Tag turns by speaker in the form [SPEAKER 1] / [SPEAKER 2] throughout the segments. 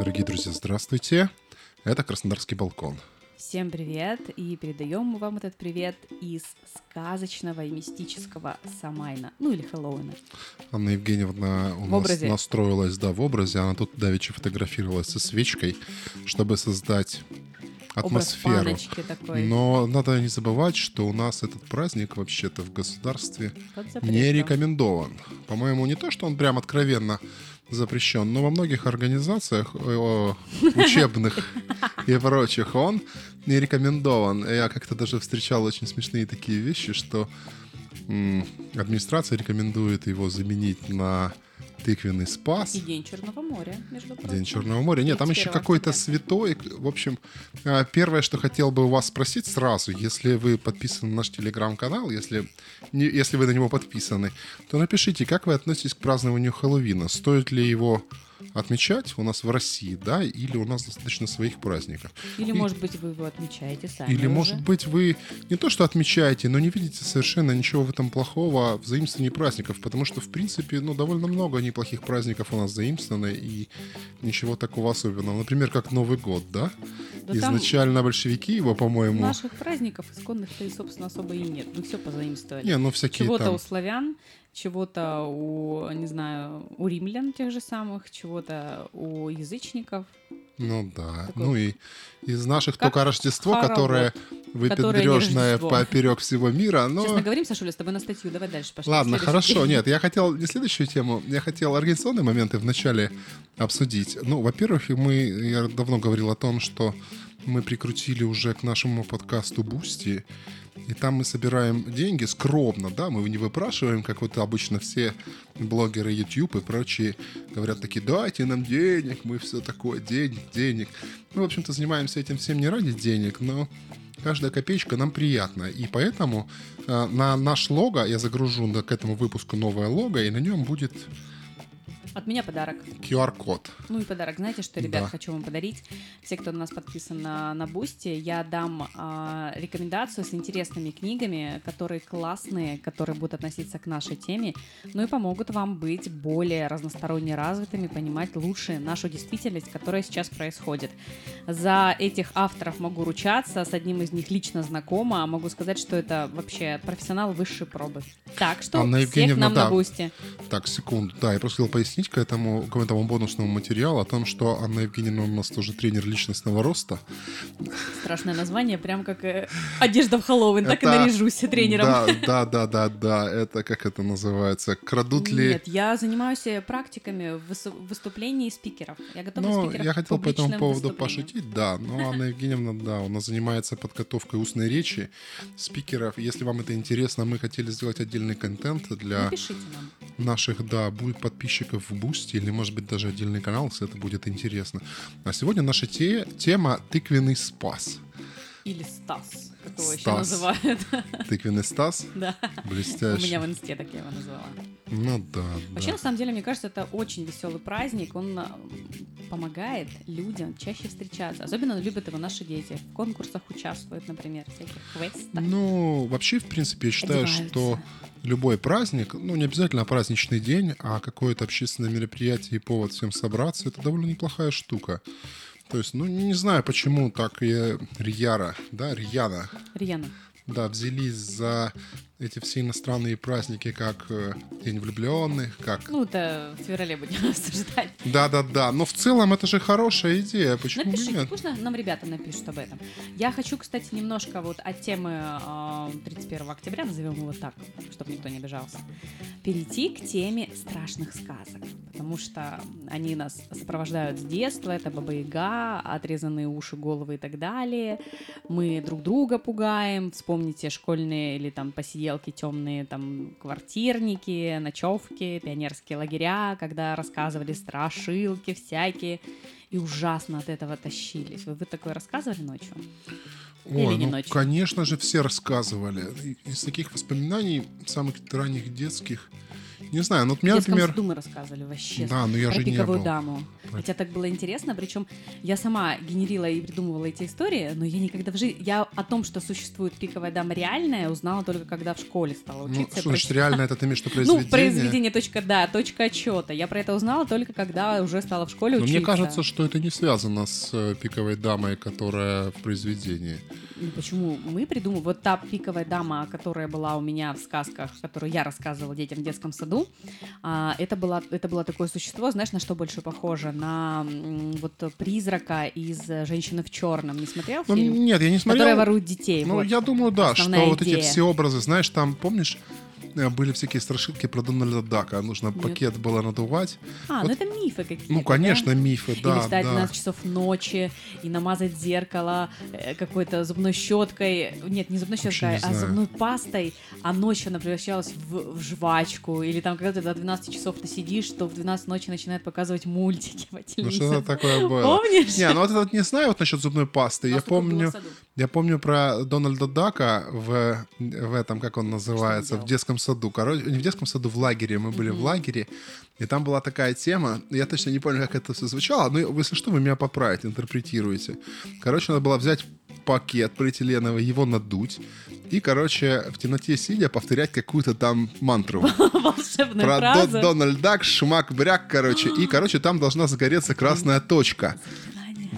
[SPEAKER 1] Дорогие друзья, здравствуйте. Это Краснодарский балкон.
[SPEAKER 2] Всем привет! И передаем мы вам этот привет из сказочного и мистического Самайна, ну или Хэллоуина.
[SPEAKER 1] Анна Евгеньевна у
[SPEAKER 2] В
[SPEAKER 1] нас
[SPEAKER 2] образе.
[SPEAKER 1] настроилась, да, в образе. Она тут давеча фотографировалась со свечкой, чтобы создать
[SPEAKER 2] Образ
[SPEAKER 1] атмосферу.
[SPEAKER 2] паночки такой.
[SPEAKER 1] Но надо не забывать, что у нас этот праздник вообще-то в государстве не рекомендован. По-моему, не то, что он прям откровенно запрещен, но во многих организациях э, учебных и прочих он не рекомендован. Я как-то даже встречал очень смешные такие вещи, что администрация рекомендует его заменить на тыквенный спас.
[SPEAKER 2] И День Черного моря, между прочим.
[SPEAKER 1] День Черного моря. Нет, там еще
[SPEAKER 2] 31
[SPEAKER 1] какой-то святой. В общем, э, первое, что хотел бы у вас спросить сразу, если вы подписаны на наш телеграм-канал, если, не- если вы на него подписаны, то напишите, как вы относитесь к празднованию Хэллоуина. Стоит ли его отмечать у нас в России, да, или у нас достаточно своих праздников?
[SPEAKER 2] Или,
[SPEAKER 1] И-
[SPEAKER 2] может быть, вы его отмечаете сами
[SPEAKER 1] Или,
[SPEAKER 2] уже.
[SPEAKER 1] может быть, вы не то что отмечаете, но не видите совершенно ничего в этом плохого в заимствовании праздников, потому что, в принципе, ну, довольно много неплохих праздников у нас заимствовано, и ничего такого особенного. Например, как Новый год, да?
[SPEAKER 2] Да
[SPEAKER 1] Изначально большевики его, по-моему...
[SPEAKER 2] Наших праздников исконных-то и, собственно, особо и нет. Мы все позаимствовали.
[SPEAKER 1] Не, ну, всякие
[SPEAKER 2] Чего-то
[SPEAKER 1] там...
[SPEAKER 2] у славян, чего-то у, не знаю, у римлян тех же самых, чего-то у язычников.
[SPEAKER 1] Ну да.
[SPEAKER 2] Такой
[SPEAKER 1] Ну и из наших
[SPEAKER 2] как
[SPEAKER 1] только Рождество,
[SPEAKER 2] хоровод,
[SPEAKER 1] которое выпендрежное поперек всего мира, но...
[SPEAKER 2] Сейчас наговоримся, Шуля, с тобой на статью. Давай дальше пошли.
[SPEAKER 1] Ладно, хорошо. Нет, я хотел не следующую тему, я хотел организационные моменты вначале обсудить. Ну, во-первых, мы, я давно говорил о том, что мы прикрутили уже к нашему подкасту Boosty, и там мы собираем деньги скромно, да, мы не выпрашиваем, как вот обычно все блогеры YouTube и прочие говорят такие, дайте нам денег, мы все такое, денег, денег. Мы, в общем-то, занимаемся этим всем не ради денег, но каждая копеечка нам приятна. И поэтому э, на наш лого я загружу к этому выпуску новое лого, и на нем будет
[SPEAKER 2] От меня подарок.
[SPEAKER 1] QR-код.
[SPEAKER 2] Ну и подарок. Знаете, что, ребят,
[SPEAKER 1] Да.
[SPEAKER 2] хочу вам подарить? Все, кто на нас подписан на, на Boosty, я дам а, рекомендацию с интересными книгами, которые классные, которые будут относиться к нашей теме, ну и помогут вам быть более разносторонне развитыми, понимать лучше нашу действительность, которая сейчас происходит. За этих авторов могу ручаться, с одним из них лично знакома, могу сказать, что это вообще профессионал высшей пробы. Так что
[SPEAKER 1] Анна
[SPEAKER 2] всех нам
[SPEAKER 1] да.
[SPEAKER 2] на Boosty.
[SPEAKER 1] Так, секунду. Да, я просто хотел пояснить к этому, к этому бонусному материалу о том, что Анна Евгеньевна у нас тоже тренер личностного роста.
[SPEAKER 2] Страшное название, прям как э, одежда в Хэллоуин, так и наряжусь тренером.
[SPEAKER 1] Да, да, да, да, да. Это как это называется? Крадут ли...
[SPEAKER 2] Нет, я занимаюсь э, практиками выс- выступлений спикеров. Я готова
[SPEAKER 1] Ну,
[SPEAKER 2] спикеров
[SPEAKER 1] я хотел по этому поводу пошутить, да. Но Анна Евгеньевна, да, у нас занимается подготовкой устной речи спикеров. Если вам это интересно, мы хотели сделать отдельный контент для наших, да, будет подписчиков в Boosty или, может быть, даже отдельный канал, если это будет интересно. А сегодня наша те- тема «Тыквенный спас».
[SPEAKER 2] Или Стас, как его еще
[SPEAKER 1] Стас.
[SPEAKER 2] называют.
[SPEAKER 1] Тыквенный Стас,
[SPEAKER 2] Да. У
[SPEAKER 1] блестящий.
[SPEAKER 2] меня в инсте так я его называла.
[SPEAKER 1] Ну да,
[SPEAKER 2] Вообще,
[SPEAKER 1] да.
[SPEAKER 2] на самом деле, мне кажется, это очень веселый праздник. Он а, помогает людям чаще встречаться. Особенно любят его наши дети. В конкурсах участвуют, например, всяких квестах.
[SPEAKER 1] Ну, вообще, в принципе, я считаю,
[SPEAKER 2] Одеваются.
[SPEAKER 1] что любой праздник, ну, не обязательно праздничный день, а какое-то общественное мероприятие и повод всем собраться, это довольно неплохая штука. То есть, ну, не знаю, почему так и Рьяра, да, Рьяна,
[SPEAKER 2] Рьяна.
[SPEAKER 1] да, взялись за эти все иностранные праздники, как э, День влюбленных, как...
[SPEAKER 2] Ну, это в феврале будем обсуждать.
[SPEAKER 1] Да-да-да, но в целом это же хорошая идея, почему
[SPEAKER 2] Напишите,
[SPEAKER 1] нет?
[SPEAKER 2] пусть на- нам ребята напишут об этом. Я хочу, кстати, немножко вот от темы э, 31 октября, назовем его так, чтобы никто не обижался, перейти к теме страшных сказок. Потому что они нас сопровождают с детства. Это Баба Яга, отрезанные уши, головы и так далее. Мы друг друга пугаем. Вспомните школьные или там посиделки темные, там квартирники, ночевки, пионерские лагеря, когда рассказывали страшилки всякие и ужасно от этого тащились. Вы, вы такое рассказывали ночью?
[SPEAKER 1] Ой,
[SPEAKER 2] Или не
[SPEAKER 1] ну,
[SPEAKER 2] ночью?
[SPEAKER 1] конечно же, все рассказывали. Из таких воспоминаний, самых ранних детских, не знаю, ну вот
[SPEAKER 2] детском
[SPEAKER 1] например...
[SPEAKER 2] саду мы рассказывали вообще.
[SPEAKER 1] Да, но я же не был.
[SPEAKER 2] даму. Хотя так было интересно, причем я сама генерила и придумывала эти истории, но я никогда в жизни... Я о том, что существует пиковая дама реальная, узнала только когда в школе стала
[SPEAKER 1] Ну,
[SPEAKER 2] учиться.
[SPEAKER 1] что значит реально, это ты имеешь виду
[SPEAKER 2] Ну,
[SPEAKER 1] произведение?
[SPEAKER 2] произведение, точка, да, точка отчета. Я про это узнала только когда уже стала в школе
[SPEAKER 1] Но
[SPEAKER 2] учиться.
[SPEAKER 1] мне кажется, что это не связано с э, пиковой дамой, которая в произведении.
[SPEAKER 2] Ну, почему мы придумали? Вот та пиковая дама, которая была у меня в сказках, которую я рассказывала детям в детском саду, а, это, было, это было такое существо, знаешь, на что больше похоже? На вот призрака из «Женщины в черном». Не смотрел
[SPEAKER 1] Ну,
[SPEAKER 2] фильм?
[SPEAKER 1] нет, я не смотрел.
[SPEAKER 2] Которая ворует детей.
[SPEAKER 1] Ну,
[SPEAKER 2] вот.
[SPEAKER 1] я думаю, да,
[SPEAKER 2] Основная
[SPEAKER 1] что вот эти
[SPEAKER 2] идея.
[SPEAKER 1] все образы, знаешь, там, помнишь, были всякие страшилки про Дональда Дака. Нужно
[SPEAKER 2] Нет.
[SPEAKER 1] пакет было надувать.
[SPEAKER 2] А,
[SPEAKER 1] вот-
[SPEAKER 2] ну это мифы какие-то.
[SPEAKER 1] Ну, конечно,
[SPEAKER 2] да?
[SPEAKER 1] мифы, да,
[SPEAKER 2] Или встать в
[SPEAKER 1] да.
[SPEAKER 2] 12 часов ночи и намазать зеркало э, какой-то зубной щеткой. Нет, не зубной щеткой,
[SPEAKER 1] не
[SPEAKER 2] а
[SPEAKER 1] знаю.
[SPEAKER 2] зубной пастой, а ночью она превращалась в, в жвачку. Или там, когда ты до 12 часов ты сидишь, то в 12 ночи начинает показывать мультики по
[SPEAKER 1] Ну,
[SPEAKER 2] телевизору.
[SPEAKER 1] что-то такое было.
[SPEAKER 2] Помнишь?
[SPEAKER 1] Не, ну вот это вот не знаю вот насчет зубной пасты. Я помню. Я помню про Дональда Дака в, в этом, как он называется, в детском саду. Короче, не в детском саду, в лагере. Мы были в лагере, и там была такая тема. Я точно не помню, как это все звучало, но если что, вы меня поправите, интерпретируете. Короче, надо было взять пакет полиэтиленовый, его надуть, и, короче, в темноте сидя повторять какую-то там мантру.
[SPEAKER 2] Волшебная
[SPEAKER 1] Про Дональд Дак, шмак, бряк, короче. И, короче, там должна загореться красная точка.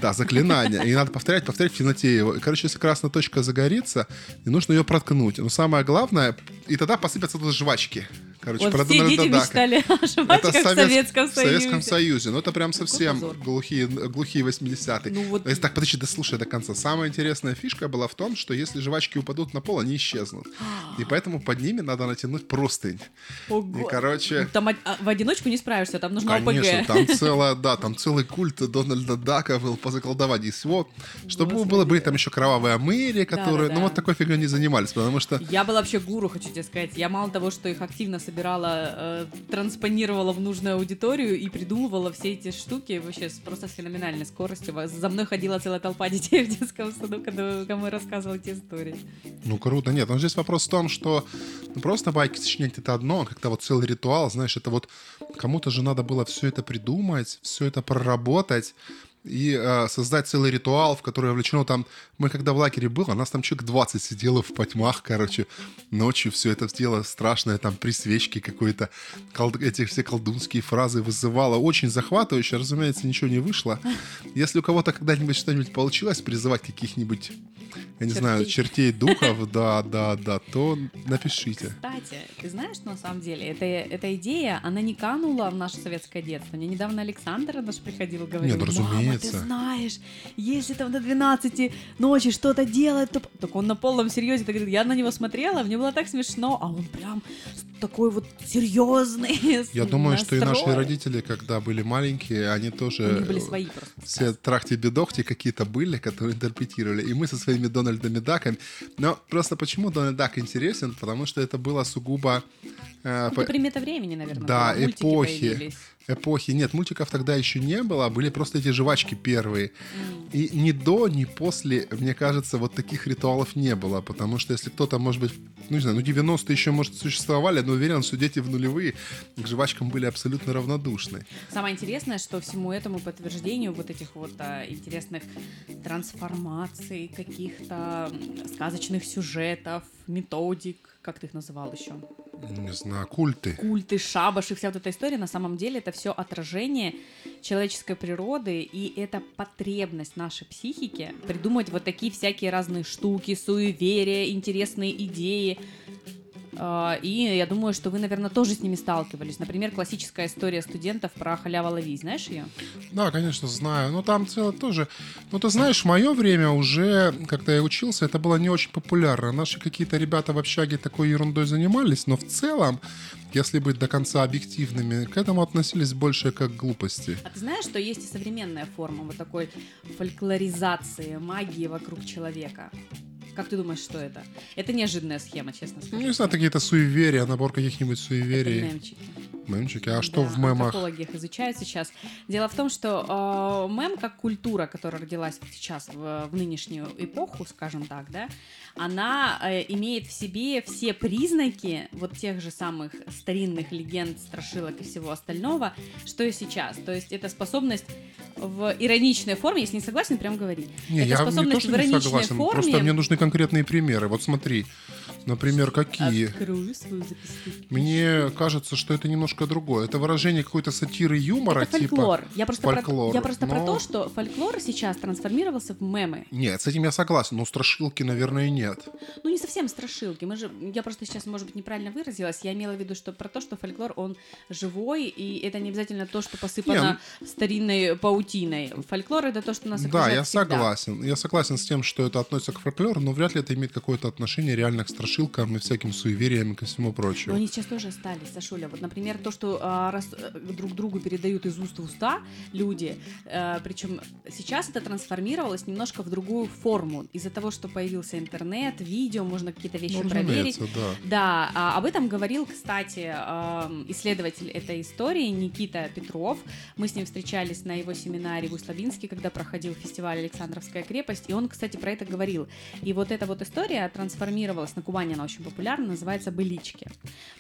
[SPEAKER 1] Да, заклинание. И надо повторять, повторять в темноте его. И, короче, если красная точка загорится, и нужно ее проткнуть. Но самое главное, и тогда посыпятся туда жвачки. Короче,
[SPEAKER 2] Вот все дети
[SPEAKER 1] Дака.
[SPEAKER 2] мечтали о жвачках в
[SPEAKER 1] совет-
[SPEAKER 2] Советском
[SPEAKER 1] в Советском
[SPEAKER 2] Союзе.
[SPEAKER 1] Союзе. Ну, это прям совсем глухие, глухие 80-е.
[SPEAKER 2] Ну вот-
[SPEAKER 1] Если так, подожди, дослушай до конца. Самая интересная фишка была в том, что если жвачки упадут на пол, они исчезнут. И поэтому под ними надо натянуть простынь. И,
[SPEAKER 2] Ого.
[SPEAKER 1] короче...
[SPEAKER 2] Ну, Там а, в одиночку не справишься, там нужна
[SPEAKER 1] Конечно,
[SPEAKER 2] ОПГ.
[SPEAKER 1] там целая, да, там целый культ Дональда Дака был по заколдованию всего. Чтобы
[SPEAKER 2] Господи.
[SPEAKER 1] было, были там еще кровавые Мэри, которые,
[SPEAKER 2] да,
[SPEAKER 1] ну
[SPEAKER 2] да.
[SPEAKER 1] вот такой фигней не занимались, потому что
[SPEAKER 2] Я была вообще гуру, хочу тебе сказать. Я мало того, что их активно собирала, э, транспонировала в нужную аудиторию и придумывала все эти штуки вообще с, просто с феноменальной скоростью. За мной ходила целая толпа детей в детском саду, когда кому я рассказывала эти истории.
[SPEAKER 1] Ну, круто. Нет, но здесь вопрос в том, что ну, просто байки сочинять это одно, а как-то вот целый ритуал, знаешь, это вот кому-то же надо было все это придумать, все это проработать и э, создать целый ритуал, в который вовлечено там... Мы когда в лагере был, а нас там человек 20 сидело в потьмах, короче, ночью все это дело страшное, там при свечке какой-то, колд- эти все колдунские фразы вызывало. Очень захватывающе, разумеется, ничего не вышло. Если у кого-то когда-нибудь что-нибудь получилось призывать каких-нибудь, я не знаю,
[SPEAKER 2] Чертей.
[SPEAKER 1] чертей духов, да, да, да, то напишите.
[SPEAKER 2] Кстати, ты знаешь, что на самом деле эта, эта идея, она не канула в наше советское детство. Мне недавно Александр наш приходил и говорил,
[SPEAKER 1] Не, ну,
[SPEAKER 2] мама, ты
[SPEAKER 1] разумеется.
[SPEAKER 2] знаешь, если там до 12 ночи что-то делает, то... Так он на полном серьезе, так говорит, я на него смотрела, мне было так смешно, а он прям такой вот серьезный.
[SPEAKER 1] Я думаю, что и наши родители, когда были маленькие, они тоже...
[SPEAKER 2] У них были свои просто.
[SPEAKER 1] Все трахти-бедохти какие-то были, которые интерпретировали. И мы со своими Дональдами Даками. Но просто почему Дональд Дак интересен? Потому что это было сугубо... э,
[SPEAKER 2] Ну,
[SPEAKER 1] по-
[SPEAKER 2] Это примета времени, наверное.
[SPEAKER 1] Да,
[SPEAKER 2] была.
[SPEAKER 1] Эпохи. эпохи. Нет, мультиков тогда еще не было, были просто эти жвачки первые. И ни до, ни после, мне кажется, вот таких ритуалов не было. Потому что если кто-то, может быть, ну не знаю, ну 90-е еще, может, существовали, но уверен, что дети в нулевые к жвачкам были абсолютно равнодушны.
[SPEAKER 2] Самое интересное, что всему этому подтверждению вот этих вот а, интересных трансформаций, каких-то сказочных сюжетов, методик, как ты их называл еще?
[SPEAKER 1] Не знаю, культы.
[SPEAKER 2] Культы, шабаши, вся вот эта история, на самом деле это все отражение человеческой природы, и это потребность нашей психики придумать вот такие всякие разные штуки, суеверия, интересные идеи. А, И я думаю, что вы, наверное, тоже с ними сталкивались. Например, классическая история студентов про халява лови. Знаешь ее?
[SPEAKER 1] Да, конечно, знаю. Но там целое тоже... Ну, ты знаешь, в мое время уже, когда я учился, это было не очень популярно. Наши какие-то ребята в общаге такой ерундой занимались, но в целом, если быть до конца объективными, к этому относились больше как к глупости.
[SPEAKER 2] А ты знаешь, что есть и современная форма вот такой фольклоризации магии вокруг человека? Как ты думаешь, что это? Это неожиданная схема, честно
[SPEAKER 1] Ну,
[SPEAKER 2] скажу.
[SPEAKER 1] не знаю, какие-то суеверия, набор каких-нибудь
[SPEAKER 2] Это
[SPEAKER 1] суеверий.
[SPEAKER 2] мемчики.
[SPEAKER 1] Мемчики. А что
[SPEAKER 2] Да,
[SPEAKER 1] в мемах?
[SPEAKER 2] антропологи их изучают сейчас. Дело в том, что э, мем как культура, которая родилась сейчас в, в нынешнюю эпоху, скажем так, да, она э, имеет в себе все признаки вот тех же самых старинных легенд, страшилок и всего остального, что и сейчас. То есть это способность в ироничной форме, если не согласен, прям говори.
[SPEAKER 1] Не,
[SPEAKER 2] это
[SPEAKER 1] я не то,
[SPEAKER 2] способность
[SPEAKER 1] что
[SPEAKER 2] в
[SPEAKER 1] не
[SPEAKER 2] ироничной
[SPEAKER 1] согласен,
[SPEAKER 2] форме.
[SPEAKER 1] просто мне нужны конкретные примеры. Вот смотри, например, какие?
[SPEAKER 2] Открою свою записку.
[SPEAKER 1] Мне кажется, что это немножко другое. Это выражение какой-то сатиры юмора,
[SPEAKER 2] Это
[SPEAKER 1] типа...
[SPEAKER 2] фольклор. Я просто,
[SPEAKER 1] фольклор,
[SPEAKER 2] про, я просто про
[SPEAKER 1] но-
[SPEAKER 2] то, что фольклор сейчас трансформировался в мемы.
[SPEAKER 1] Нет, с этим я согласен, но страшилки, наверное, нет.
[SPEAKER 2] Ну, не совсем страшилки. Мы же, я просто сейчас, может быть, неправильно выразилась. Я имела в виду, что про то, что фольклор, он живой, и это не обязательно то, что посыпано старинной паутиной. Фольклор — это то, что нас
[SPEAKER 1] Да,
[SPEAKER 2] окружает
[SPEAKER 1] я
[SPEAKER 2] всегда.
[SPEAKER 1] согласен. Я согласен с тем, что это относится к фольклору, но вряд ли это имеет какое-то отношение реально к страшилкам и всяким суевериям и ко всему
[SPEAKER 2] Но
[SPEAKER 1] прочему.
[SPEAKER 2] они сейчас тоже остались, Сашуля. Вот, например, то, что а, раз, э, друг другу передают из уст в уста люди, причем сейчас это трансформировалось немножко в другую форму. Из-за того, что появился интернет, видео, можно какие-то вещи
[SPEAKER 1] Ну,
[SPEAKER 2] проверить.
[SPEAKER 1] да.
[SPEAKER 2] Да, а, об этом говорил, кстати, эм, исследователь этой истории Никита Петров. Мы с ним встречались на его семинаре в Условинске, когда проходил фестиваль «Александровская крепость», и он, кстати, про это говорил. И вот эта вот история трансформировалась, на Кубани она очень популярна, называется «Былички».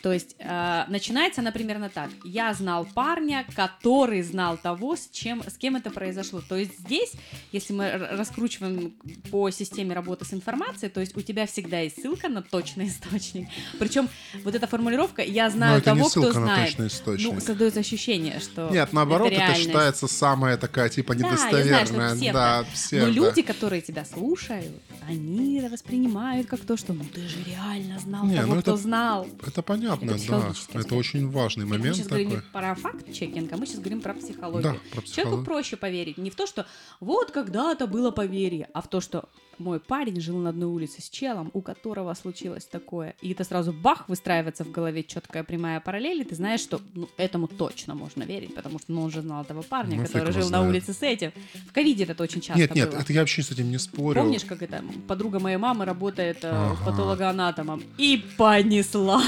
[SPEAKER 2] То есть э, начинается она примерно так. Я знал парня, который знал того, с, чем, с кем это произошло. То есть здесь, если мы раскручиваем по системе работы с информацией, то есть у тебя всегда есть ссылка на точный источник. Причем вот эта формулировка «я
[SPEAKER 1] Но
[SPEAKER 2] знаю
[SPEAKER 1] это
[SPEAKER 2] того, кто
[SPEAKER 1] на
[SPEAKER 2] знает». Ну, создается ощущение, что
[SPEAKER 1] Нет, наоборот, это,
[SPEAKER 2] реальность.
[SPEAKER 1] считается самая такая, типа,
[SPEAKER 2] Да, я знаю, это
[SPEAKER 1] недостоверная.
[SPEAKER 2] псевдо.
[SPEAKER 1] да,
[SPEAKER 2] Но
[SPEAKER 1] псевдо.
[SPEAKER 2] люди, которые тебя слушают, они это воспринимают как то, что ну ты же реально знал
[SPEAKER 1] Не,
[SPEAKER 2] того,
[SPEAKER 1] ну
[SPEAKER 2] кто
[SPEAKER 1] это-
[SPEAKER 2] знал.
[SPEAKER 1] Это понятно,
[SPEAKER 2] Это
[SPEAKER 1] да. Это очень важный
[SPEAKER 2] Мы
[SPEAKER 1] момент
[SPEAKER 2] сейчас
[SPEAKER 1] такой.
[SPEAKER 2] говорим не про факт-чекинг, а мы сейчас говорим про психологию.
[SPEAKER 1] Да, про
[SPEAKER 2] Человеку
[SPEAKER 1] психологию.
[SPEAKER 2] проще поверить не в то, что вот когда-то было поверье, а в то, что мой парень жил на одной улице с челом, у которого случилось такое. И это сразу бах, выстраивается в голове четкая прямая параллель, и ты знаешь, что ну, этому точно можно верить, потому что ну, он же знал этого парня,
[SPEAKER 1] Ну,
[SPEAKER 2] который жил на
[SPEAKER 1] знает.
[SPEAKER 2] улице с этим. В ковиде это очень часто
[SPEAKER 1] Нет, нет,
[SPEAKER 2] было.
[SPEAKER 1] это я вообще с этим не спорю.
[SPEAKER 2] Помнишь, как это? Подруга моей мамы работает э,
[SPEAKER 1] Ага.
[SPEAKER 2] патологоанатомом. И понеслась.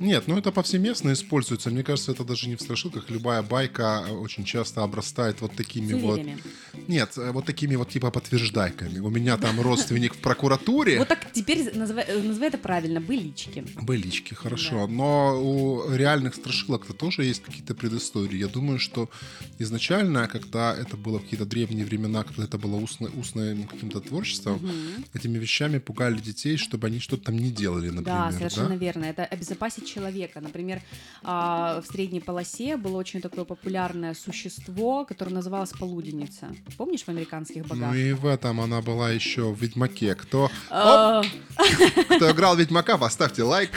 [SPEAKER 1] Нет, ну это повсеместно используется. Мне кажется, это даже не в страшилках. Любая байка э, очень часто обрастает вот такими вот... Нет, э, вот такими вот типа подтверждайками. У меня там родственник в прокуратуре.
[SPEAKER 2] Вот так теперь называй, э, это правильно, былички.
[SPEAKER 1] Былички, хорошо. Но у реальных страшилок-то тоже есть какие-то предыстории. Я думаю, что изначально, когда это было в какие-то древние времена, когда это было устным каким-то творчеством, этими вещами пугали детей, чтобы они что-то там не делали, например.
[SPEAKER 2] Да, совершенно верно. Это обезопасить человека. Например, а, в средней полосе было очень такое популярное существо, которое называлось полуденница. Помнишь в американских богах?
[SPEAKER 1] Ну и в этом она была еще в Ведьмаке. Кто,
[SPEAKER 2] А,
[SPEAKER 1] кто играл Ведьмака, поставьте лайк.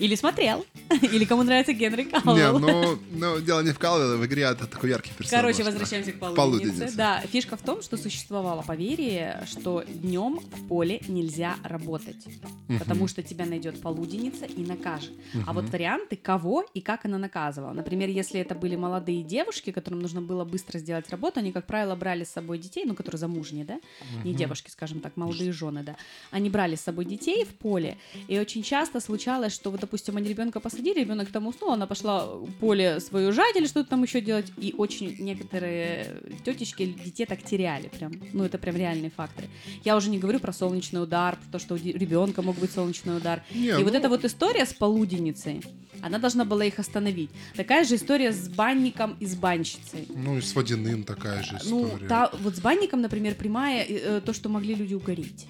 [SPEAKER 2] Или смотрел. Или кому нравится Генри Кауэлл.
[SPEAKER 1] Не, ну, ну, дело не в Калвеле, в игре это такой яркий персонаж.
[SPEAKER 2] Короче, возвращаемся к полуденнице. Да, фишка в том, что существовало поверье, что днем в поле нельзя работать,
[SPEAKER 1] Мгм.
[SPEAKER 2] потому что тебя найдет полуденница и накажет. А вот варианты, кого и как она наказывала. Например, если это были молодые девушки, которым нужно было быстро сделать работу, они, как правило, брали с собой детей, ну, которые замужние, да, не
[SPEAKER 1] Мгм.
[SPEAKER 2] девушки, скажем так, молодые жены, да, они брали с собой детей в поле, и очень часто случалось, что вот, допустим, они ребенка посадили, ребенок там уснул, она пошла поле свою жать или что-то там еще делать, и очень некоторые тетечки детей так теряли, прям, ну, это прям реальные факторы. Я уже не говорю про солнечный удар, про то, что у ребенка мог быть солнечный удар.
[SPEAKER 1] Не,
[SPEAKER 2] и вот
[SPEAKER 1] ну,
[SPEAKER 2] эта вот история с полуденницей, она должна была их остановить. Такая же история с банником и с банщицей.
[SPEAKER 1] Ну и с водяным такая же
[SPEAKER 2] Ну,
[SPEAKER 1] история.
[SPEAKER 2] та, вот с банником, например, прямая э, то, что могли люди угореть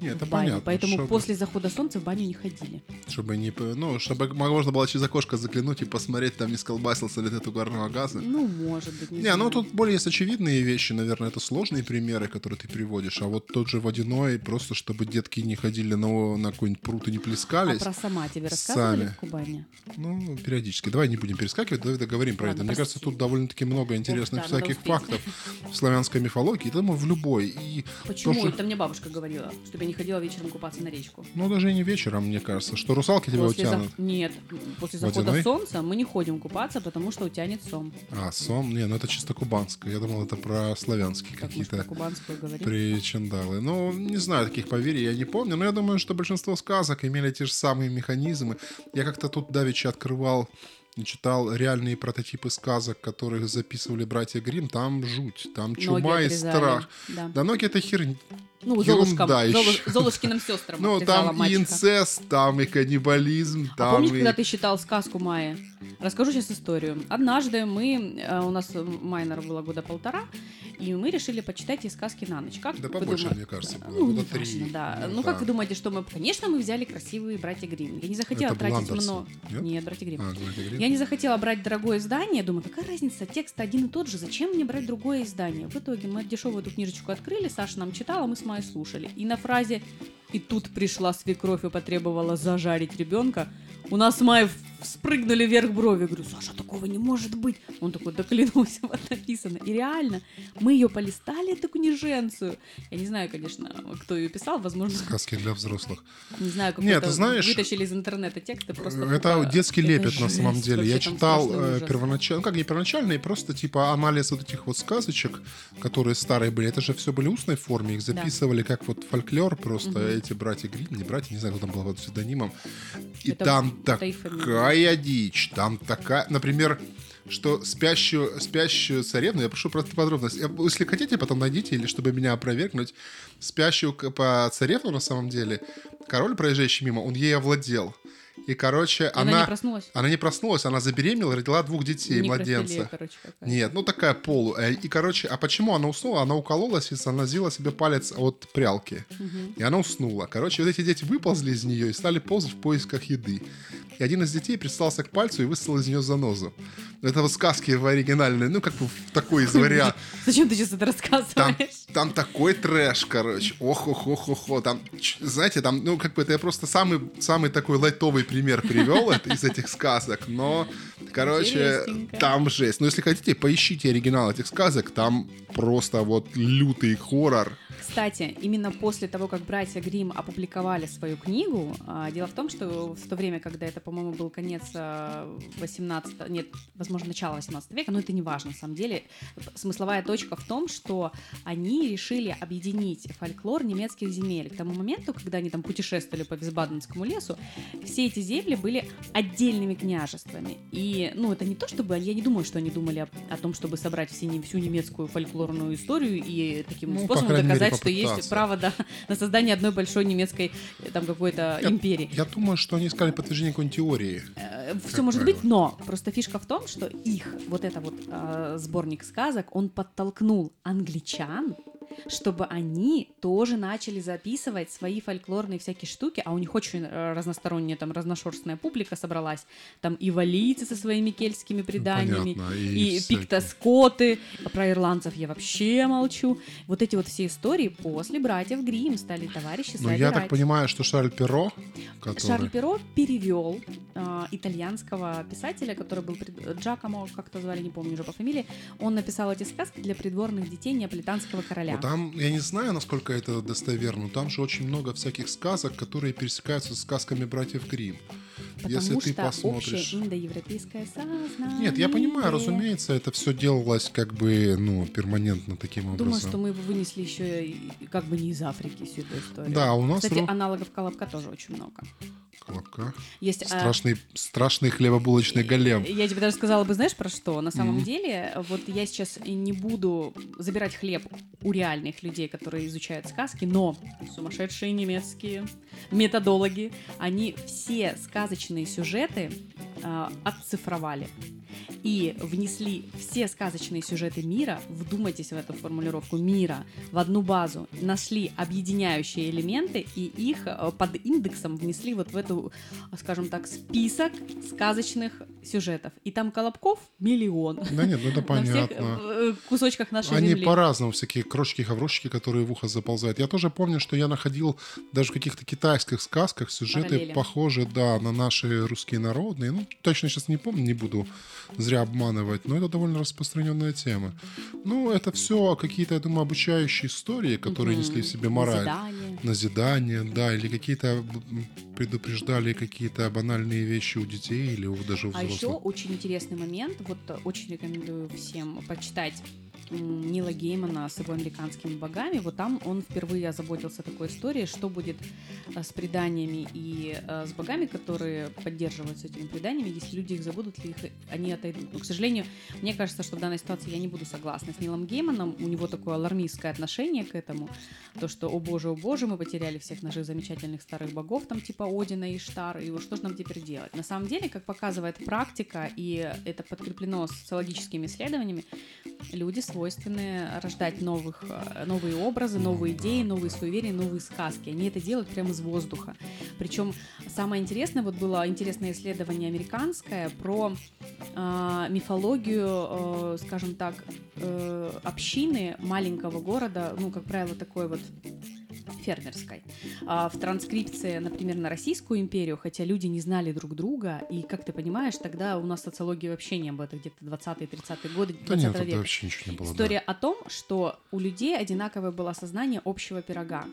[SPEAKER 1] Не, это
[SPEAKER 2] бане.
[SPEAKER 1] понятно.
[SPEAKER 2] Поэтому
[SPEAKER 1] чтобы-
[SPEAKER 2] после захода солнца в баню не ходили.
[SPEAKER 1] Чтобы не, ну, чтобы можно было через окошко заглянуть и посмотреть, там не сколбасился ли этот угарного газа.
[SPEAKER 2] Ну, может быть, не,
[SPEAKER 1] Не,
[SPEAKER 2] знаю.
[SPEAKER 1] ну тут более есть очевидные вещи, наверное, это сложные примеры, которые ты приводишь, а вот тот же водяной, просто чтобы детки не ходили на, на какой-нибудь пруд и не
[SPEAKER 2] А
[SPEAKER 1] плескались.
[SPEAKER 2] про сама тебе рассказывали
[SPEAKER 1] Сами.
[SPEAKER 2] в Кубани?
[SPEAKER 1] Ну, периодически. Давай не будем перескакивать, давай договорим про
[SPEAKER 2] Ладно,
[SPEAKER 1] это. Мне кажется, тут довольно-таки много интересных
[SPEAKER 2] да, надо
[SPEAKER 1] всяких фактов в славянской мифологии, да, мы в любой. И
[SPEAKER 2] Почему?
[SPEAKER 1] тоже-
[SPEAKER 2] Это мне бабушка говорила, чтобы не ходила вечером купаться на речку.
[SPEAKER 1] Ну, даже и не вечером, мне кажется, что русалки тебя
[SPEAKER 2] После
[SPEAKER 1] утянут.
[SPEAKER 2] зах- Нет, после захода
[SPEAKER 1] Водяной?
[SPEAKER 2] солнца мы не ходим купаться, потому что утянет сом.
[SPEAKER 1] А, сом? Не, ну это чисто кубанское. Я думал, это про славянские
[SPEAKER 2] Как мы
[SPEAKER 1] какие-то причиндалы. Ну, не знаю таких поверий, я не помню, но я думаю, что большинство сказок имели те же самые механизмы. Я как-то тут давеча открывал читал реальные прототипы сказок, которых записывали братья Грим. Там жуть, там
[SPEAKER 2] Ноги
[SPEAKER 1] чума и
[SPEAKER 2] отрезали.
[SPEAKER 1] страх.
[SPEAKER 2] Да.
[SPEAKER 1] Да ноги это херня.
[SPEAKER 2] Ну, Золушкам,
[SPEAKER 1] ещё.
[SPEAKER 2] Золу- Золушкиным сестрам
[SPEAKER 1] Ну, там и
[SPEAKER 2] мачеха.
[SPEAKER 1] инцест, там и каннибализм,
[SPEAKER 2] А
[SPEAKER 1] там
[SPEAKER 2] помнишь,
[SPEAKER 1] и...
[SPEAKER 2] когда ты читал сказку Майи? Расскажу сейчас историю. Однажды мы, э, у нас Майя, наверное, было года полтора, и мы решили почитать ей сказки на ночь. Как
[SPEAKER 1] Да побольше,
[SPEAKER 2] думаете?
[SPEAKER 1] мне кажется, было.
[SPEAKER 2] Ну,
[SPEAKER 1] Года три.
[SPEAKER 2] важно, да.
[SPEAKER 1] Ну,
[SPEAKER 2] Ну, как вы думаете, что мы... Конечно, мы взяли красивые «Братья Гримм». Я не захотела
[SPEAKER 1] Это
[SPEAKER 2] тратить
[SPEAKER 1] Андерсон,
[SPEAKER 2] много...
[SPEAKER 1] нет?
[SPEAKER 2] «Братья Гримм».
[SPEAKER 1] А.
[SPEAKER 2] Я не захотела брать дорогое издание, думаю, какая разница, текст один и тот же, зачем мне брать другое издание? В итоге мы дешевую эту книжечку открыли, Саша нам читала, мы с Майей слушали. И на фразе «И тут пришла свекровь и потребовала зажарить ребенка», у нас с Майей спрыгнули вверх брови. Я говорю, Саша, такого не может быть. Он такой, да клянусь, вот написано. И реально, мы ее полистали, эту книженцию. Я не знаю, конечно, кто ее писал, возможно,
[SPEAKER 1] Сказки для взрослых.
[SPEAKER 2] не знаю, как
[SPEAKER 1] Нет,
[SPEAKER 2] это
[SPEAKER 1] знаешь,
[SPEAKER 2] вытащили из интернета тексты. Просто
[SPEAKER 1] это
[SPEAKER 2] тупо-
[SPEAKER 1] детский
[SPEAKER 2] это
[SPEAKER 1] лепет на самом деле. Я читал э, первоначально, ну как не первоначальный, просто типа анализ вот этих вот сказочек, которые старые были. Это же все были устной форме, их записывали как вот фольклор, просто
[SPEAKER 2] Мгм.
[SPEAKER 1] Эти братья Грим, не братья, не знаю, кто там был под псевдонимом. И
[SPEAKER 2] Это-
[SPEAKER 1] там такая дичь, там такая, например, что спящую, спящую царевну, я прошу просто подробности, Я- если хотите, потом найдите, или чтобы меня опровергнуть, спящую по царевну на самом деле, король, проезжающий мимо, он ей овладел. И, короче,
[SPEAKER 2] И Она,
[SPEAKER 1] она,
[SPEAKER 2] не проснулась?
[SPEAKER 1] она не проснулась, она забеременела, родила двух детей,
[SPEAKER 2] Некрофилия,
[SPEAKER 1] младенца.
[SPEAKER 2] короче, какая-то.
[SPEAKER 1] Нет, ну такая полу. Э, И, короче, а почему она уснула? Она укололась и занозила себе палец от прялки.
[SPEAKER 2] Мгм.
[SPEAKER 1] И она уснула. Короче, вот эти дети выползли из нее и стали ползать в поисках еды. И один из детей пристался к пальцу и выстрелил из нее занозу. Это вот сказки в оригинальной, ну, как бы в такой из вариантов.
[SPEAKER 2] Зачем ты сейчас это
[SPEAKER 1] Там,
[SPEAKER 2] рассказываешь?
[SPEAKER 1] там такой трэш, короче. ох ох ох ох ох Там, знаете, там, ну, как бы это я просто самый, самый такой лайтовый пример привел из этих сказок. Но, короче, там жесть. Но если хотите, поищите оригинал этих сказок. Там просто вот лютый хоррор.
[SPEAKER 2] Кстати, именно после того, как братья Грим опубликовали свою книгу, а, дело в том, что в то время, когда это, по-моему, был конец а, 18 нет, возможно, начало 18 века, но это не важно, на самом деле. Смысловая точка в том, что они решили объединить фольклор немецких земель. К тому моменту, когда они там путешествовали по Висбаденскому лесу, все эти земли были отдельными княжествами. И, ну, это не то, чтобы... Я не думаю, что они думали о, о том, чтобы собрать все, всю немецкую фольклорную историю и таким
[SPEAKER 1] Ну, по
[SPEAKER 2] способом
[SPEAKER 1] крайней мере,
[SPEAKER 2] доказать, что есть право да, на создание одной большой немецкой э, там какой-то
[SPEAKER 1] Я-
[SPEAKER 2] империи.
[SPEAKER 1] Я думаю, что они искали подтверждение какой-нибудь теории.
[SPEAKER 2] Все может
[SPEAKER 1] правило.
[SPEAKER 2] быть, но просто фишка в том, что их вот это вот э, сборник сказок, он подтолкнул англичан, чтобы они тоже начали записывать свои фольклорные всякие штуки, а у них очень э, разносторонняя, там, разношерстная публика собралась, там и валийцы со своими кельтскими преданиями,
[SPEAKER 1] понятно,
[SPEAKER 2] и,
[SPEAKER 1] и всякие.
[SPEAKER 2] пиктоскоты, про ирландцев я вообще молчу. Вот эти вот все истории после братьев Грим стали товарищи
[SPEAKER 1] Но Ну, я так
[SPEAKER 2] собирать.
[SPEAKER 1] понимаю, что Шарль Перро, который...
[SPEAKER 2] Шарль Перро перевел а, итальянского писателя, который был пред- Джакомо, как-то звали, не помню уже по фамилии. Он написал эти сказки для придворных детей неаполитанского короля.
[SPEAKER 1] Ну, там, я не знаю, насколько это достоверно, но там же очень много всяких сказок, которые пересекаются с сказками братьев Грим.
[SPEAKER 2] Потому
[SPEAKER 1] Если ты
[SPEAKER 2] что
[SPEAKER 1] посмотришь...
[SPEAKER 2] общее индоевропейское сознание.
[SPEAKER 1] Нет, я понимаю, разумеется, это все делалось как бы, ну, перманентно таким образом.
[SPEAKER 2] Думаю, что мы его вынесли еще как бы не из Африки всю эту историю.
[SPEAKER 1] Да, у нас
[SPEAKER 2] Кстати,
[SPEAKER 1] ру-
[SPEAKER 2] аналогов колобка тоже очень много.
[SPEAKER 1] Колобка.
[SPEAKER 2] Есть а,
[SPEAKER 1] Страшный, страшный хлебобулочный голем.
[SPEAKER 2] Я тебе даже сказала бы, знаешь, про что? На самом
[SPEAKER 1] Мгм.
[SPEAKER 2] деле, вот я сейчас не буду забирать хлеб у реальных людей, которые изучают сказки, но сумасшедшие немецкие методологи, они все сказочные сюжеты а, отцифровали. И внесли все сказочные сюжеты мира, вдумайтесь в эту формулировку мира, в одну базу, нашли объединяющие элементы и их э, под индексом внесли вот в эту, скажем так, список сказочных сюжетов. И там колобков миллион.
[SPEAKER 1] Да нет, ну это
[SPEAKER 2] На всех
[SPEAKER 1] понятно.
[SPEAKER 2] э, кусочках нашей
[SPEAKER 1] Они
[SPEAKER 2] земли.
[SPEAKER 1] по-разному, всякие крошки-хаврошки, которые в ухо заползают. Я тоже помню, что я находил даже в каких-то китайских сказках сюжеты
[SPEAKER 2] Параллели.
[SPEAKER 1] похожие, да, на наши русские народные. Ну, точно сейчас не помню, не буду зря обманывать, но это довольно распространенная тема. Ну, это все какие-то, я думаю, обучающие истории, которые несли в себе мораль.
[SPEAKER 2] Назидание.
[SPEAKER 1] Назидание, да, или какие-то предупреждали какие-то банальные вещи у детей или даже у
[SPEAKER 2] А
[SPEAKER 1] взрослых.
[SPEAKER 2] Еще очень интересный момент, вот э, очень рекомендую всем почитать Нила Геймана с его американскими богами. Вот там он впервые озаботился такой историей, что будет э, с преданиями и э, с богами, которые поддерживаются этими преданиями, если люди их забудут ли их, они отойдут. Но, к сожалению, мне кажется, что в данной ситуации я не буду согласна с Нилом Гейманом. У него такое алармистское отношение к этому. То, что, о боже, о боже, мы потеряли всех наших замечательных старых богов, там типа Одина и Штар, и что же нам теперь делать? На самом деле, как показывает практика, и это подкреплено социологическими исследованиями, люди свойственны рождать новых, э, новые образы, новые идеи, новые суеверия, новые сказки. Они это делают прямо из воздуха. Причем самое интересное, вот было интересное исследование американское про э, мифологию, э, скажем так, э, общины маленького города, ну, как правило, такой вот фермерской. А в транскрипции, например, на Российскую империю, хотя люди не знали друг друга, и, как ты понимаешь, тогда у нас социологии вообще не было, это где-то 20-30-е годы 20
[SPEAKER 1] Да нет,
[SPEAKER 2] века.
[SPEAKER 1] тогда вообще ничего не было. да.
[SPEAKER 2] История о том, что у людей одинаковое было сознание общего пирога.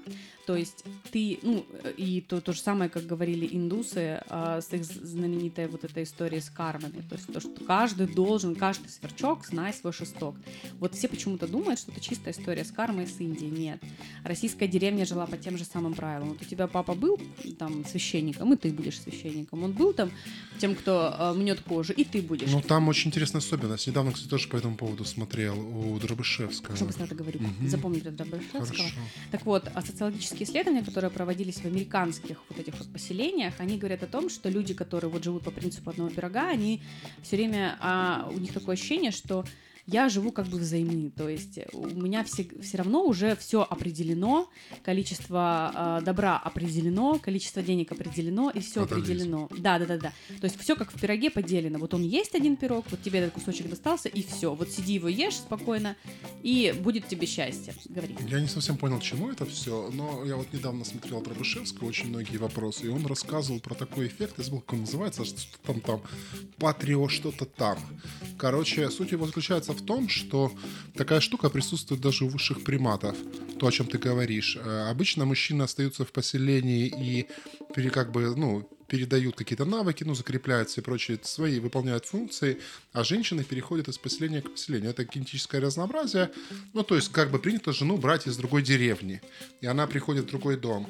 [SPEAKER 2] То есть ты, ну, и то, то же самое, как говорили индусы а, с их знаменитой вот этой историей с кармами. То есть то, что каждый должен, каждый сверчок знать свой шесток. Вот все почему-то думают, что это чистая история с кармой с Индии. Нет. Российская деревня жила по тем же самым правилам. Вот у тебя папа был там священником, и ты будешь священником. Он был там тем, кто э, мнет кожу, и ты будешь.
[SPEAKER 1] Ну, там очень интересная особенность. Недавно, кстати, тоже по этому поводу смотрел у Дробышевского.
[SPEAKER 2] Что быстро это говорю?
[SPEAKER 1] Мгм.
[SPEAKER 2] Запомнили Добрышевского.
[SPEAKER 1] Хорошо.
[SPEAKER 2] Так вот, а социологические исследования, которые проводились в американских вот этих вот поселениях, они говорят о том, что люди, которые вот живут по принципу одного пирога, они все время, а, у них такое ощущение, что я живу как бы взаймы, то есть у меня все, все равно уже все определено, количество а, добра определено, количество денег определено, и все определено. Да, да, да, да. То есть все как в пироге поделено. Вот он есть один пирог, вот тебе этот кусочек достался, и все. Вот сиди его ешь спокойно, и будет тебе счастье. Говори.
[SPEAKER 1] Я не совсем понял, чему это все, но я вот недавно смотрел про Дробышевского очень многие вопросы, и он рассказывал про такой эффект, я забыл, как он называется, что там там, патрио что-то там. Короче, суть его заключается в том, что такая штука присутствует даже у высших приматов, то, о чем ты говоришь. Э, Обычно мужчины остаются в поселении и как бы, ну, передают какие-то навыки, ну, закрепляют все прочие свои, выполняют функции, а женщины переходят из поселения к поселению. Это генетическое разнообразие. Ну, то есть, как бы принято жену брать из другой деревни, и она приходит в другой дом.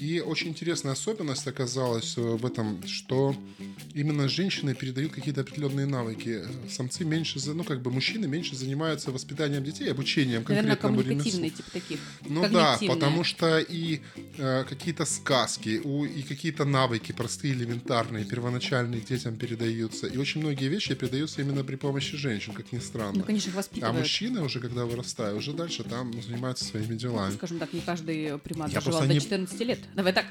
[SPEAKER 1] И очень интересная особенность оказалась э, в этом, что именно женщины передают какие-то определенные навыки. Самцы меньше, ну, как бы мужчины меньше занимаются воспитанием детей, обучением
[SPEAKER 2] Наверное,
[SPEAKER 1] конкретному
[SPEAKER 2] коммуникативные, типа таких.
[SPEAKER 1] Ну да, потому что и э, какие-то сказки, у, и какие-то навыки простые, элементарные, первоначальные детям передаются. И очень многие вещи передаются именно при помощи женщин, как ни странно.
[SPEAKER 2] Ну, конечно, их
[SPEAKER 1] а
[SPEAKER 2] воспитывают.
[SPEAKER 1] мужчины уже, когда вырастают, уже дальше там ну, занимаются своими делами.
[SPEAKER 2] Скажем так, не каждый примат
[SPEAKER 1] Я
[SPEAKER 2] доживал до
[SPEAKER 1] не-
[SPEAKER 2] 14 лет. Давай так.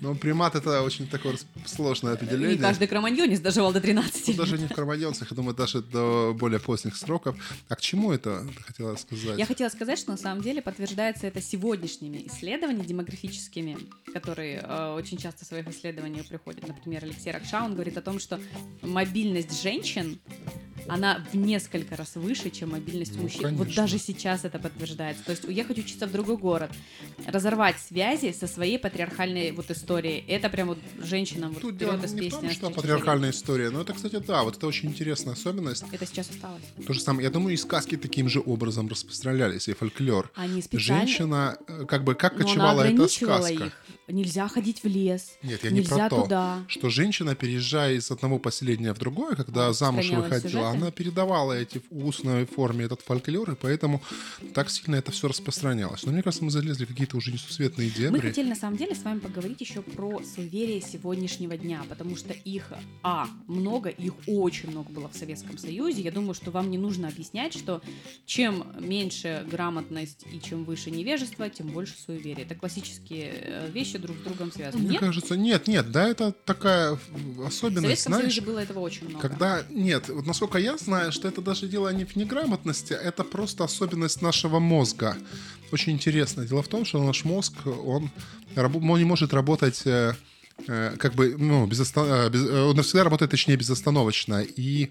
[SPEAKER 1] Но примат это очень такое сложное определение.
[SPEAKER 2] Не каждый кроманьонец доживал до 13.
[SPEAKER 1] Ну, даже не в кроманьонцах, я думаю, даже до более поздних сроков. А к чему это, ты хотела сказать?
[SPEAKER 2] Я хотела сказать, что на самом деле подтверждается это сегодняшними исследованиями демографическими, которые э, очень часто в своих исследованиях приходят. Например, Алексей Ракша, он говорит о том, что мобильность женщин она в несколько раз выше, чем мобильность
[SPEAKER 1] Ну,
[SPEAKER 2] мужчин. Вот
[SPEAKER 1] конечно.
[SPEAKER 2] даже сейчас это подтверждается. То есть уехать учиться в другой город, разорвать связи со своей патриархальной вот историей, это прям вот женщинам вот
[SPEAKER 1] Тут дело
[SPEAKER 2] вперед из
[SPEAKER 1] не в
[SPEAKER 2] песни
[SPEAKER 1] том, что
[SPEAKER 2] «Аж
[SPEAKER 1] патриархальная история, но это, кстати, да, вот это очень интересная особенность.
[SPEAKER 2] Это сейчас осталось.
[SPEAKER 1] То же самое, я думаю, и сказки таким же образом распространялись, и фольклор.
[SPEAKER 2] Они специально...
[SPEAKER 1] Женщина, э, как бы, как
[SPEAKER 2] Но
[SPEAKER 1] кочевала эта сказка?
[SPEAKER 2] их. Нельзя ходить в лес.
[SPEAKER 1] Нет, я не
[SPEAKER 2] Нельзя
[SPEAKER 1] про то.
[SPEAKER 2] туда.
[SPEAKER 1] Что женщина, переезжая из одного поселения в другое, когда замуж выходила,
[SPEAKER 2] сюжеты?
[SPEAKER 1] она передавала эти в устной форме этот фольклор, и поэтому так сильно это все распространялось. Но мне кажется, мы залезли в какие-то уже несусветные
[SPEAKER 2] Мы
[SPEAKER 1] дебри.
[SPEAKER 2] хотели на самом деле с вами поговорить еще про суеверия сегодняшнего дня, потому что их, а, много, их очень много было в Советском Союзе. Я думаю, что вам не нужно объяснять, что чем меньше грамотность и чем выше невежество, тем больше суеверий. Это классические э, вещи, друг с другом связаны.
[SPEAKER 1] Мне
[SPEAKER 2] нет?
[SPEAKER 1] кажется, нет, нет, да, это такая
[SPEAKER 2] В
[SPEAKER 1] особенность,
[SPEAKER 2] Советском
[SPEAKER 1] знаешь,
[SPEAKER 2] Союзе было этого очень много.
[SPEAKER 1] когда, нет, вот насколько я знаю, что это даже дело не в неграмотности, это просто особенность нашего мозга. Очень интересно. Дело в том, что наш мозг, он, он не может работать э, э, как бы, ну, без оста- э, без- он всегда работает, точнее, безостановочно. И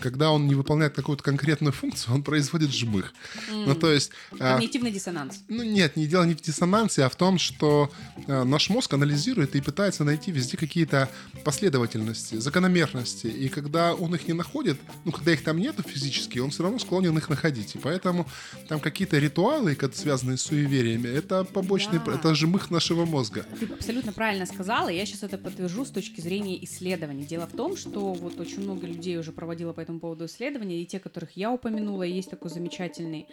[SPEAKER 1] когда он не выполняет какую-то конкретную функцию, он производит жмых. Ну, то есть... э,
[SPEAKER 2] Когнитивный диссонанс.
[SPEAKER 1] ну нет, не дело не в диссонансе, а в том, что э, наш мозг анализирует и пытается найти везде какие-то последовательности, закономерности. И когда он их не находит, ну когда их там нету физически, он все равно склонен их находить. И поэтому там какие-то ритуалы, связанные с суевериями, это побочный,
[SPEAKER 2] Да.
[SPEAKER 1] это жмых нашего мозга.
[SPEAKER 2] Ты абсолютно правильно сказала, я сейчас это подтвержу с точки зрения исследований. Дело в том, что вот очень много людей уже проводило по этому поводу исследования, и те, которых я упомянула, есть такой замечательный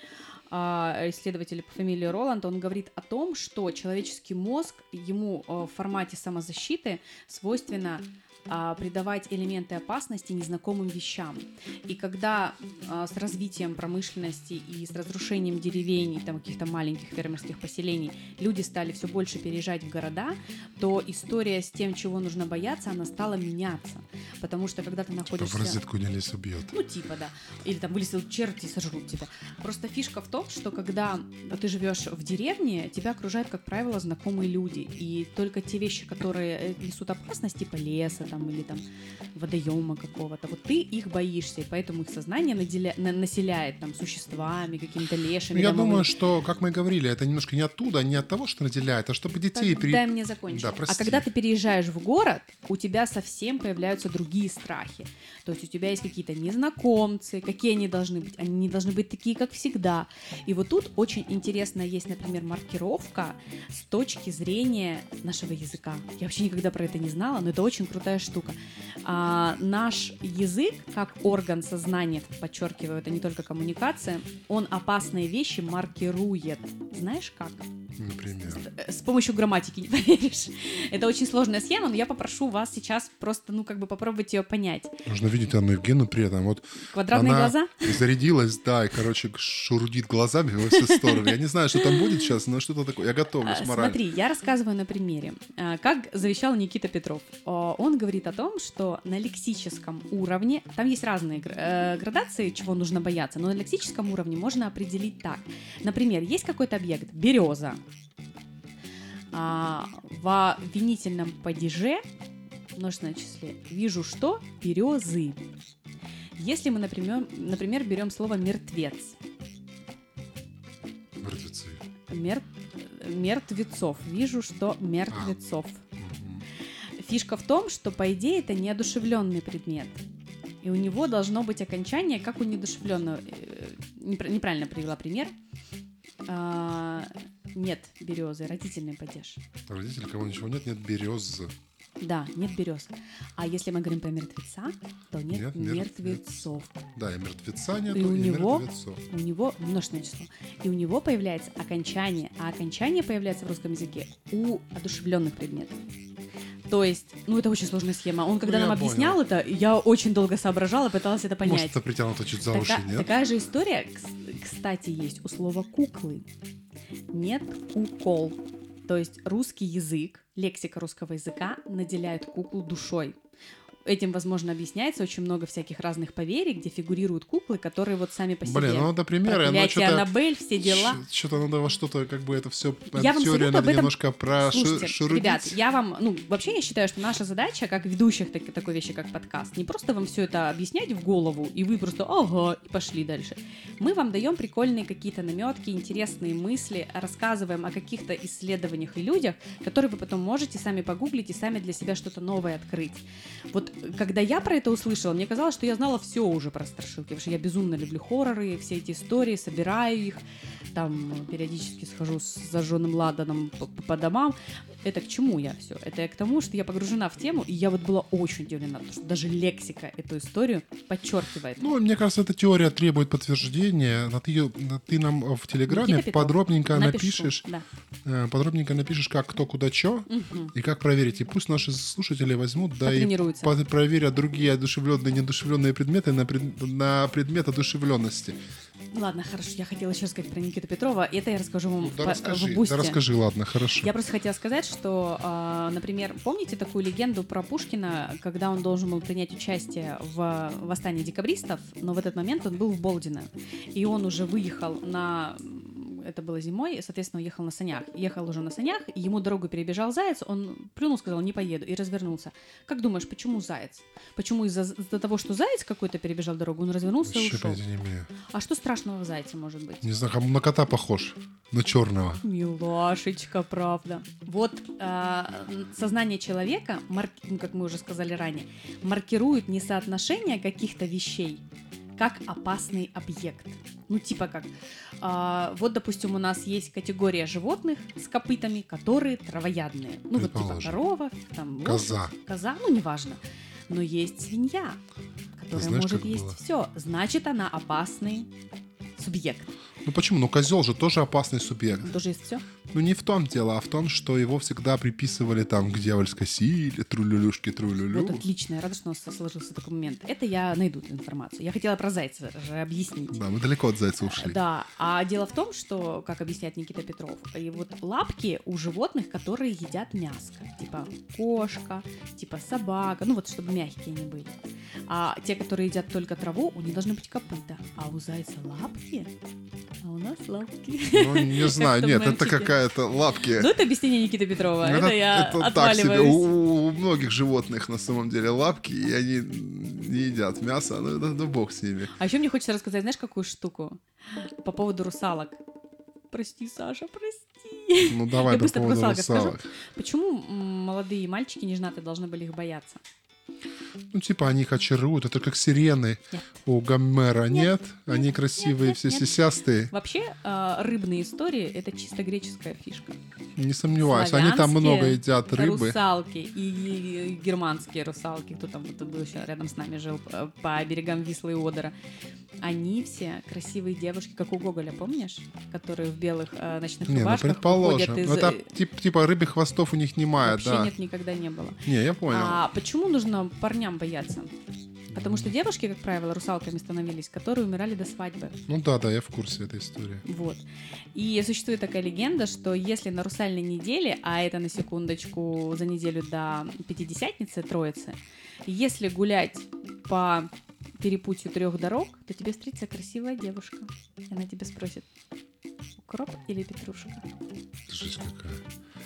[SPEAKER 2] а, исследователь по фамилии Роланд, он говорит о том, что человеческий мозг, ему а, в формате самозащиты свойственно а, придавать элементы опасности незнакомым вещам. И когда а, с развитием промышленности и с разрушением деревень, там каких-то маленьких фермерских поселений, люди стали все больше переезжать в города, то история с тем, чего нужно бояться, она стала меняться. Потому что когда ты
[SPEAKER 1] Типа
[SPEAKER 2] находишься...
[SPEAKER 1] в розетку не лезь, убьет.
[SPEAKER 2] Ну, типа, да. Или там вылезли черти и сожрут тебя. Просто фишка в том, что когда ты живешь в деревне, тебя окружают, как правило, знакомые люди. И только те вещи, которые э, несут опасность, типа леса там, или там водоема какого-то, вот ты их боишься, и поэтому их сознание наделя- на- населяет там существами, какими-то лешами.
[SPEAKER 1] Я
[SPEAKER 2] домовыми.
[SPEAKER 1] думаю, что, как мы говорили, это немножко не оттуда, не от того, что наделяет, а чтобы детей...
[SPEAKER 2] Так,
[SPEAKER 1] при-
[SPEAKER 2] Дай мне закончить.
[SPEAKER 1] Да,
[SPEAKER 2] а когда ты переезжаешь в город, у тебя совсем появляются другие страхи. То есть у тебя есть какие-то незнакомцы, какие они должны быть. Они не должны быть такие, как всегда. И вот тут очень интересно есть, например, маркировка с точки зрения нашего языка. Я вообще никогда про это не знала, но это очень крутая штука. А, наш язык, как орган сознания, подчеркиваю, это не только коммуникация, он опасные вещи маркирует. Знаешь как?
[SPEAKER 1] Например.
[SPEAKER 2] Э, с помощью грамматики, не поверишь. Это очень сложная схема, но я попрошу вас сейчас просто, ну, как бы попробовать ее понять.
[SPEAKER 1] Нужно видеть Анну Евгению при этом. Вот
[SPEAKER 2] Квадратные
[SPEAKER 1] она
[SPEAKER 2] глаза?
[SPEAKER 1] зарядилась, да, и, короче, шурудит глазами во все стороны. Я не знаю, что там будет сейчас, но что-то такое. Я готовлюсь
[SPEAKER 2] А,
[SPEAKER 1] морально.
[SPEAKER 2] Смотри, я рассказываю на примере. А, Как завещал Никита Петров. Он говорит о том, что на лексическом уровне, там есть разные э, градации, чего нужно бояться, но на лексическом уровне можно определить так. Например, есть какой-то объект, береза. А, В винительном падеже, множественном числе, вижу что? Березы. Если мы, например, например берем слово мертвец,
[SPEAKER 1] Мертвецы.
[SPEAKER 2] Мер- мертвецов. Вижу, что мертвецов.
[SPEAKER 1] Мгм.
[SPEAKER 2] Фишка в том, что, по идее, это неодушевленный предмет. И у него должно быть окончание, как у недушевленного. Э, непра- Неправильно привела пример. А, Нет березы, родительный падеж.
[SPEAKER 1] Родители, кого ничего нет, нет берез.
[SPEAKER 2] Да, нет берез. А если мы говорим про мертвеца, то нет,
[SPEAKER 1] Нет мертвец.
[SPEAKER 2] мертвецов.
[SPEAKER 1] Да, и мертвеца нету,
[SPEAKER 2] И
[SPEAKER 1] и,
[SPEAKER 2] у него-
[SPEAKER 1] мертвецов.
[SPEAKER 2] У него множественное число. И у него появляется окончание. А окончание появляется в русском языке у одушевленных предметов. То есть, ну это очень сложная схема. Он когда
[SPEAKER 1] Ну,
[SPEAKER 2] нам объяснял это, я очень долго соображала, пыталась это понять.
[SPEAKER 1] Может, это притянуто чуть за уши,
[SPEAKER 2] Така-
[SPEAKER 1] нет?
[SPEAKER 2] такая же история, кс- кстати, есть у слова куклы. Нет кукол. То есть русский язык, лексика русского языка наделяет куклу душой. Этим, возможно, объясняется очень много всяких разных поверий, где фигурируют куклы, которые вот сами по себе.
[SPEAKER 1] Блин, ну надо примеры, но
[SPEAKER 2] Проклятие
[SPEAKER 1] что-то...
[SPEAKER 2] Аннабель, все дела.
[SPEAKER 1] Что-то надо во что-то, как бы это все...
[SPEAKER 2] Я вам
[SPEAKER 1] Теория надо
[SPEAKER 2] этом
[SPEAKER 1] немножко
[SPEAKER 2] Слушайте,
[SPEAKER 1] прошурудить.
[SPEAKER 2] ребят, я вам, ну, вообще я считаю, что наша задача, как ведущих так- такой вещи, как подкаст, не просто вам все это объяснять в голову, и вы просто ага, и пошли дальше. Мы вам даем прикольные какие-то наметки, интересные мысли, рассказываем о каких-то исследованиях и людях, которые вы потом можете сами погуглить и сами для себя что-то новое открыть. Вот когда я про это услышала, мне казалось, что я знала все уже про страшилки, потому что я безумно люблю хорроры, все эти истории, собираю их, там периодически схожу с зажженным ладаном по, по домам. Это к чему я все? Это я к тому, что я погружена в тему, и я вот была очень удивлена, потому что даже лексика эту историю подчеркивает.
[SPEAKER 1] Ну, мне кажется, эта теория требует подтверждения. Но ты, но ты нам в Телеграме
[SPEAKER 2] Никита
[SPEAKER 1] подробненько
[SPEAKER 2] Напишу,
[SPEAKER 1] напишешь,
[SPEAKER 2] Да.
[SPEAKER 1] э, подробненько напишешь, как кто куда
[SPEAKER 2] Мгм.
[SPEAKER 1] и как проверить. И пусть наши слушатели возьмут, да и проверят другие одушевленные недушевленные предметы на, пред- на предмет одушевленности.
[SPEAKER 2] Ладно, хорошо, я хотела еще сказать про Никиту Петрова. Это я расскажу вам
[SPEAKER 1] Ну, да
[SPEAKER 2] по-
[SPEAKER 1] расскажи,
[SPEAKER 2] в бусте.
[SPEAKER 1] да расскажи, ладно, хорошо.
[SPEAKER 2] Я просто хотела сказать, что, а, например, помните такую легенду про Пушкина, когда он должен был принять участие в восстании декабристов, но в этот момент он был в Болдино, и он уже выехал на это было зимой, соответственно, уехал на санях. Ехал уже на санях, ему дорогу перебежал заяц, он плюнул, сказал, не поеду, и развернулся. Как думаешь, почему заяц? Почему из-за, из-за того, что заяц какой-то перебежал дорогу, он развернулся и ушел?
[SPEAKER 1] понятия не имею.
[SPEAKER 2] А что страшного в зайце может быть?
[SPEAKER 1] Не знаю, кому на кота похож. На черного.
[SPEAKER 2] Милашечка, правда. Вот э, сознание человека, марк- ну, как мы уже сказали ранее, маркирует несоотношение каких-то вещей как опасный объект. Ну, типа как, а, вот, допустим, у нас есть категория животных с копытами, которые травоядные. Ну, вот типа корова, там, лошадь,
[SPEAKER 1] Коза.
[SPEAKER 2] коза, ну, неважно. Но есть свинья, которая
[SPEAKER 1] знаешь,
[SPEAKER 2] может есть
[SPEAKER 1] было?
[SPEAKER 2] все. Значит, она опасный субъект.
[SPEAKER 1] Ну почему? Ну козел же тоже опасный субъект.
[SPEAKER 2] Тоже есть все.
[SPEAKER 1] Ну не в том дело, а в том, что его всегда приписывали там к дьявольской силе, трулюлюшки, трулюлю.
[SPEAKER 2] Вот отлично, я рада, что у нас сложился такой момент. Это я найду эту информацию. Я хотела про зайца же объяснить.
[SPEAKER 1] Да, мы далеко от зайца ушли.
[SPEAKER 2] Да, а дело в том, что, как объясняет Никита Петров, и вот лапки у животных, которые едят мяско, типа кошка, типа собака, ну вот чтобы мягкие они были. А те, которые едят только траву, у них должны быть копыта, а у зайца лапки, а у нас лапки.
[SPEAKER 1] Ну, не знаю, нет, это
[SPEAKER 2] мемчике.
[SPEAKER 1] Какая-то лапки.
[SPEAKER 2] Ну это объяснение Никиты Петрова, это, я
[SPEAKER 1] это так себе.
[SPEAKER 2] отваливаюсь.
[SPEAKER 1] У, у многих животных на самом деле лапки, и они не едят мясо, ну, да, да бог с ними.
[SPEAKER 2] А еще мне хочется рассказать, знаешь, какую штуку? По поводу русалок. Прости, Саша, прости.
[SPEAKER 1] Ну давай
[SPEAKER 2] Я
[SPEAKER 1] по
[SPEAKER 2] быстро
[SPEAKER 1] поводу
[SPEAKER 2] русалок расскажу. Почему молодые мальчики нежнатые должны были их бояться?
[SPEAKER 1] Ну, типа, они их очаруют. Это как сирены
[SPEAKER 2] Нет.
[SPEAKER 1] у Гомера, нет?
[SPEAKER 2] Нет,
[SPEAKER 1] Они
[SPEAKER 2] нет,
[SPEAKER 1] красивые,
[SPEAKER 2] нет,
[SPEAKER 1] все
[SPEAKER 2] нет.
[SPEAKER 1] сисястые.
[SPEAKER 2] Вообще, э, рыбные истории — это чисто греческая фишка.
[SPEAKER 1] Не сомневаюсь. Они там
[SPEAKER 2] Славянские
[SPEAKER 1] много едят рыбы.
[SPEAKER 2] Русалки и, и германские русалки, кто там вот был еще рядом с нами жил э, по берегам Вислы и Одера. Они все красивые девушки, как у Гоголя, помнишь? Которые в белых э, ночных
[SPEAKER 1] Не, ну
[SPEAKER 2] рубашках
[SPEAKER 1] предположим.
[SPEAKER 2] выходят из...
[SPEAKER 1] Ну, Это тип- типа рыбьих хвостов у них немая,
[SPEAKER 2] Вообще
[SPEAKER 1] да.
[SPEAKER 2] нет, никогда не было.
[SPEAKER 1] Не, я понял.
[SPEAKER 2] А почему нужно парням бояться? Потому что девушки, как правило, русалками становились, которые умирали до свадьбы.
[SPEAKER 1] Ну да, да, я в курсе этой истории.
[SPEAKER 2] Вот. И существует такая легенда, что если на русальной неделе, а это на секундочку за неделю до Пятидесятницы, Троицы, если гулять по перепутью трех дорог, то тебе встретится красивая девушка. И она тебе спросит, укроп или петрушка?
[SPEAKER 1] Жесть какая.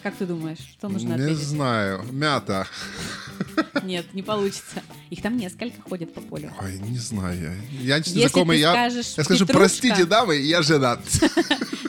[SPEAKER 2] Как ты думаешь, что нужно
[SPEAKER 1] Не
[SPEAKER 2] ответить?
[SPEAKER 1] знаю. Мята.
[SPEAKER 2] Нет, не получится. Их там несколько ходят по полю.
[SPEAKER 1] Ой, не знаю. Я, я не знакомый, я...
[SPEAKER 2] скажешь
[SPEAKER 1] Я скажу,
[SPEAKER 2] «Петрушка»,
[SPEAKER 1] простите, дамы, я женат.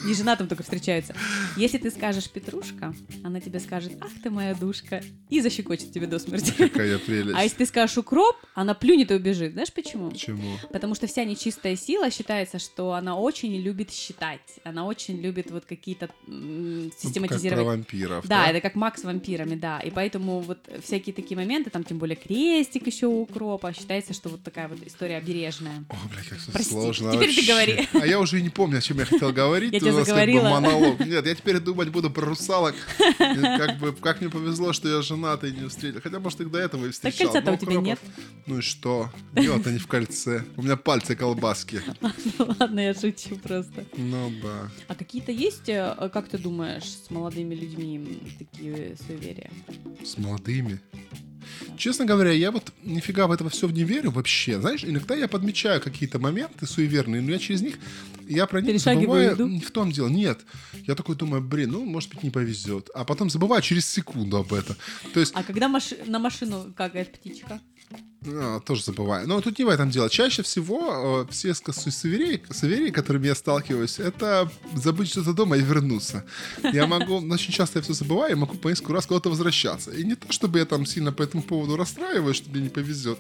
[SPEAKER 2] Не женатым только встречаются. Если ты скажешь Петрушка, она тебе скажет, ах ты моя душка, и защекочет тебе до смерти.
[SPEAKER 1] Какая прелесть.
[SPEAKER 2] А если ты скажешь укроп, она плюнет и убежит. Знаешь почему?
[SPEAKER 1] Почему?
[SPEAKER 2] Потому что вся нечистая сила считается, что она очень любит считать. Она очень любит вот какие-то
[SPEAKER 1] Ну,
[SPEAKER 2] систематизировать.
[SPEAKER 1] Вампиров.
[SPEAKER 2] Да, это как маг с вампирами, да. И поэтому вот всякие такие моменты, там тем более крестик еще у укропа, считается, что вот такая вот история обережная.
[SPEAKER 1] О, бля, как все
[SPEAKER 2] Прости,
[SPEAKER 1] сложно
[SPEAKER 2] теперь ты
[SPEAKER 1] вообще.
[SPEAKER 2] говори.
[SPEAKER 1] А я уже и не помню, о чем я хотел говорить.
[SPEAKER 2] Я тебя
[SPEAKER 1] бы
[SPEAKER 2] заговорила.
[SPEAKER 1] монолог. Нет, я теперь думать буду про русалок. Как бы, как мне повезло, что я женат и не встретил. Хотя, может, их до этого и
[SPEAKER 2] Так
[SPEAKER 1] встречал.
[SPEAKER 2] кольца-то
[SPEAKER 1] Но
[SPEAKER 2] у тебя нет.
[SPEAKER 1] Ну и что? Нет, они в кольце. У меня пальцы колбаски.
[SPEAKER 2] Ладно, я шучу просто.
[SPEAKER 1] Ну да.
[SPEAKER 2] А какие-то есть, э, как ты думаешь, с молодыми людьми м, такие суеверия?
[SPEAKER 1] С молодыми. Честно говоря, я вот нифига в это все не верю вообще. Знаешь, иногда я подмечаю какие-то моменты суеверные, но я через них, я про них забываю.
[SPEAKER 2] еду?
[SPEAKER 1] Не в том дело, нет. Я такой думаю, блин, ну, может быть, не повезет. А потом забываю через секунду об этом. То есть,
[SPEAKER 2] А когда маши- на машину какает птичка?
[SPEAKER 1] А, тоже забываю. Но тут не в этом дело. Чаще всего э, все суеверия, суеверия, которыми я сталкиваюсь, это забыть что-то дома и вернуться. Я могу, ну, очень часто я все забываю, и могу по несколько раз куда-то возвращаться. И не то, чтобы я там сильно по этому поводу расстраиваюсь, что мне не повезет.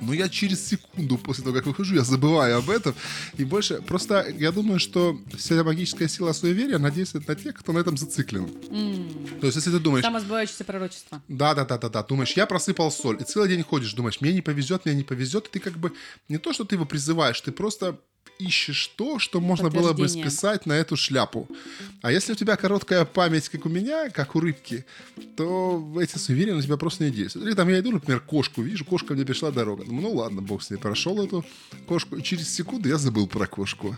[SPEAKER 1] Но я через секунду после того, как выхожу, я забываю об этом. И больше... Просто я думаю, что вся магическая сила суеверия, она действует на тех, кто на этом зациклен.
[SPEAKER 2] М,
[SPEAKER 1] То есть, если ты думаешь,
[SPEAKER 2] Самосбывающееся пророчество.
[SPEAKER 1] да, да, да, да, да. Думаешь, я просыпал соль, и целый день ходишь, думаешь, мне не повезет, мне не повезет, и ты как бы не то, что ты его призываешь, ты просто ищешь то, что можно было бы списать на эту шляпу. А если у тебя короткая память, как у меня, как у рыбки, то эти суеверия на тебя просто не действуют. Или там я иду, например, кошку, вижу, кошка мне пришла дорога. Думаю, ну ладно, бог с ней, прошел эту кошку, и через секунду я забыл про кошку.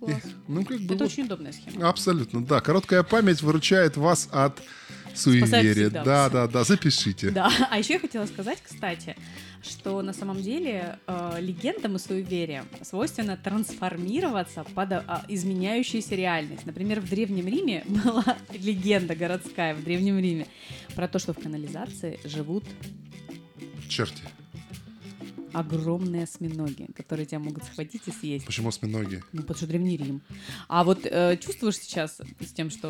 [SPEAKER 2] Ну, и, ну как бы, Это вот, очень удобная схема.
[SPEAKER 1] Абсолютно, да. Короткая память выручает вас от суеверия. Да, да, да, запишите.
[SPEAKER 2] Да, а еще я хотела сказать, кстати, что на самом деле э, легендам и суевериям свойственно трансформироваться под э, изменяющуюся реальность. Например, в Древнем Риме была легенда городская в Древнем Риме про то, что в канализации живут
[SPEAKER 1] черти
[SPEAKER 2] огромные осьминоги, которые тебя могут схватить и съесть.
[SPEAKER 1] Почему осьминоги?
[SPEAKER 2] Ну, потому что Древний Рим. А вот э, чувствуешь сейчас с тем, что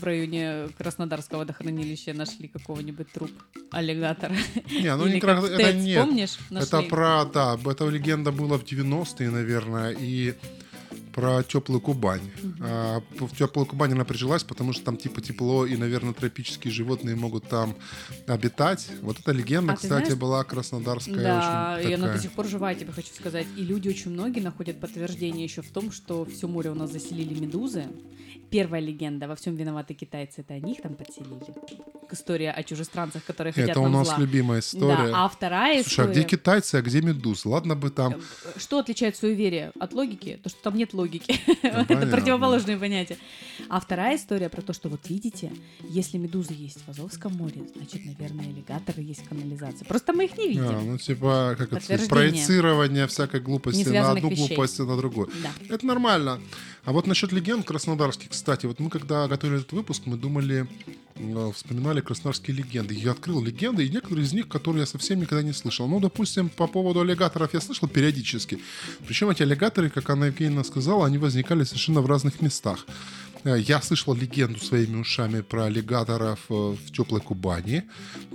[SPEAKER 2] в районе Краснодарского водохранилища нашли какого-нибудь труп аллигатора?
[SPEAKER 1] Не, ну не как, это нет. Помнишь? Это про, да, это легенда была в 90-е, наверное, и про теплую Кубань. А, в теплую Кубань она прижилась, потому что там типа тепло, и, наверное, тропические животные могут там обитать. Вот эта легенда, а, кстати, знаешь, была краснодарская.
[SPEAKER 2] Да,
[SPEAKER 1] очень и
[SPEAKER 2] такая. она до сих пор жива, я тебе хочу сказать. И люди очень многие находят подтверждение еще в том, что все море у нас заселили медузы. Первая легенда, во всем виноваты китайцы, это они их там подселили. История о чужестранцах, которые хотят
[SPEAKER 1] Это у нас зла. любимая история.
[SPEAKER 2] Да, а вторая
[SPEAKER 1] Слушай, история... а где китайцы, а где медуз? Ладно бы там...
[SPEAKER 2] Что отличает суеверие от логики? То, что там нет логики. Это противоположные понятия. А вторая история про то, что вот видите, если медузы есть в Азовском море, значит, наверное, аллигаторы есть в канализации. Просто мы их не видим. А,
[SPEAKER 1] ну, типа, как это, проецирование всякой глупости на одну вещей. глупость на другую. Да. Это нормально. А вот насчет легенд краснодарских, кстати, вот мы когда готовили этот выпуск, мы думали, э, вспоминали краснодарские легенды. Я открыл легенды, и некоторые из них, которые я совсем никогда не слышал. Ну, допустим, по поводу аллигаторов я слышал периодически. Причем эти аллигаторы, как Анна Евгеньевна сказала, они возникали совершенно в разных местах. Э, я слышал легенду своими ушами про аллигаторов э, в теплой Кубани.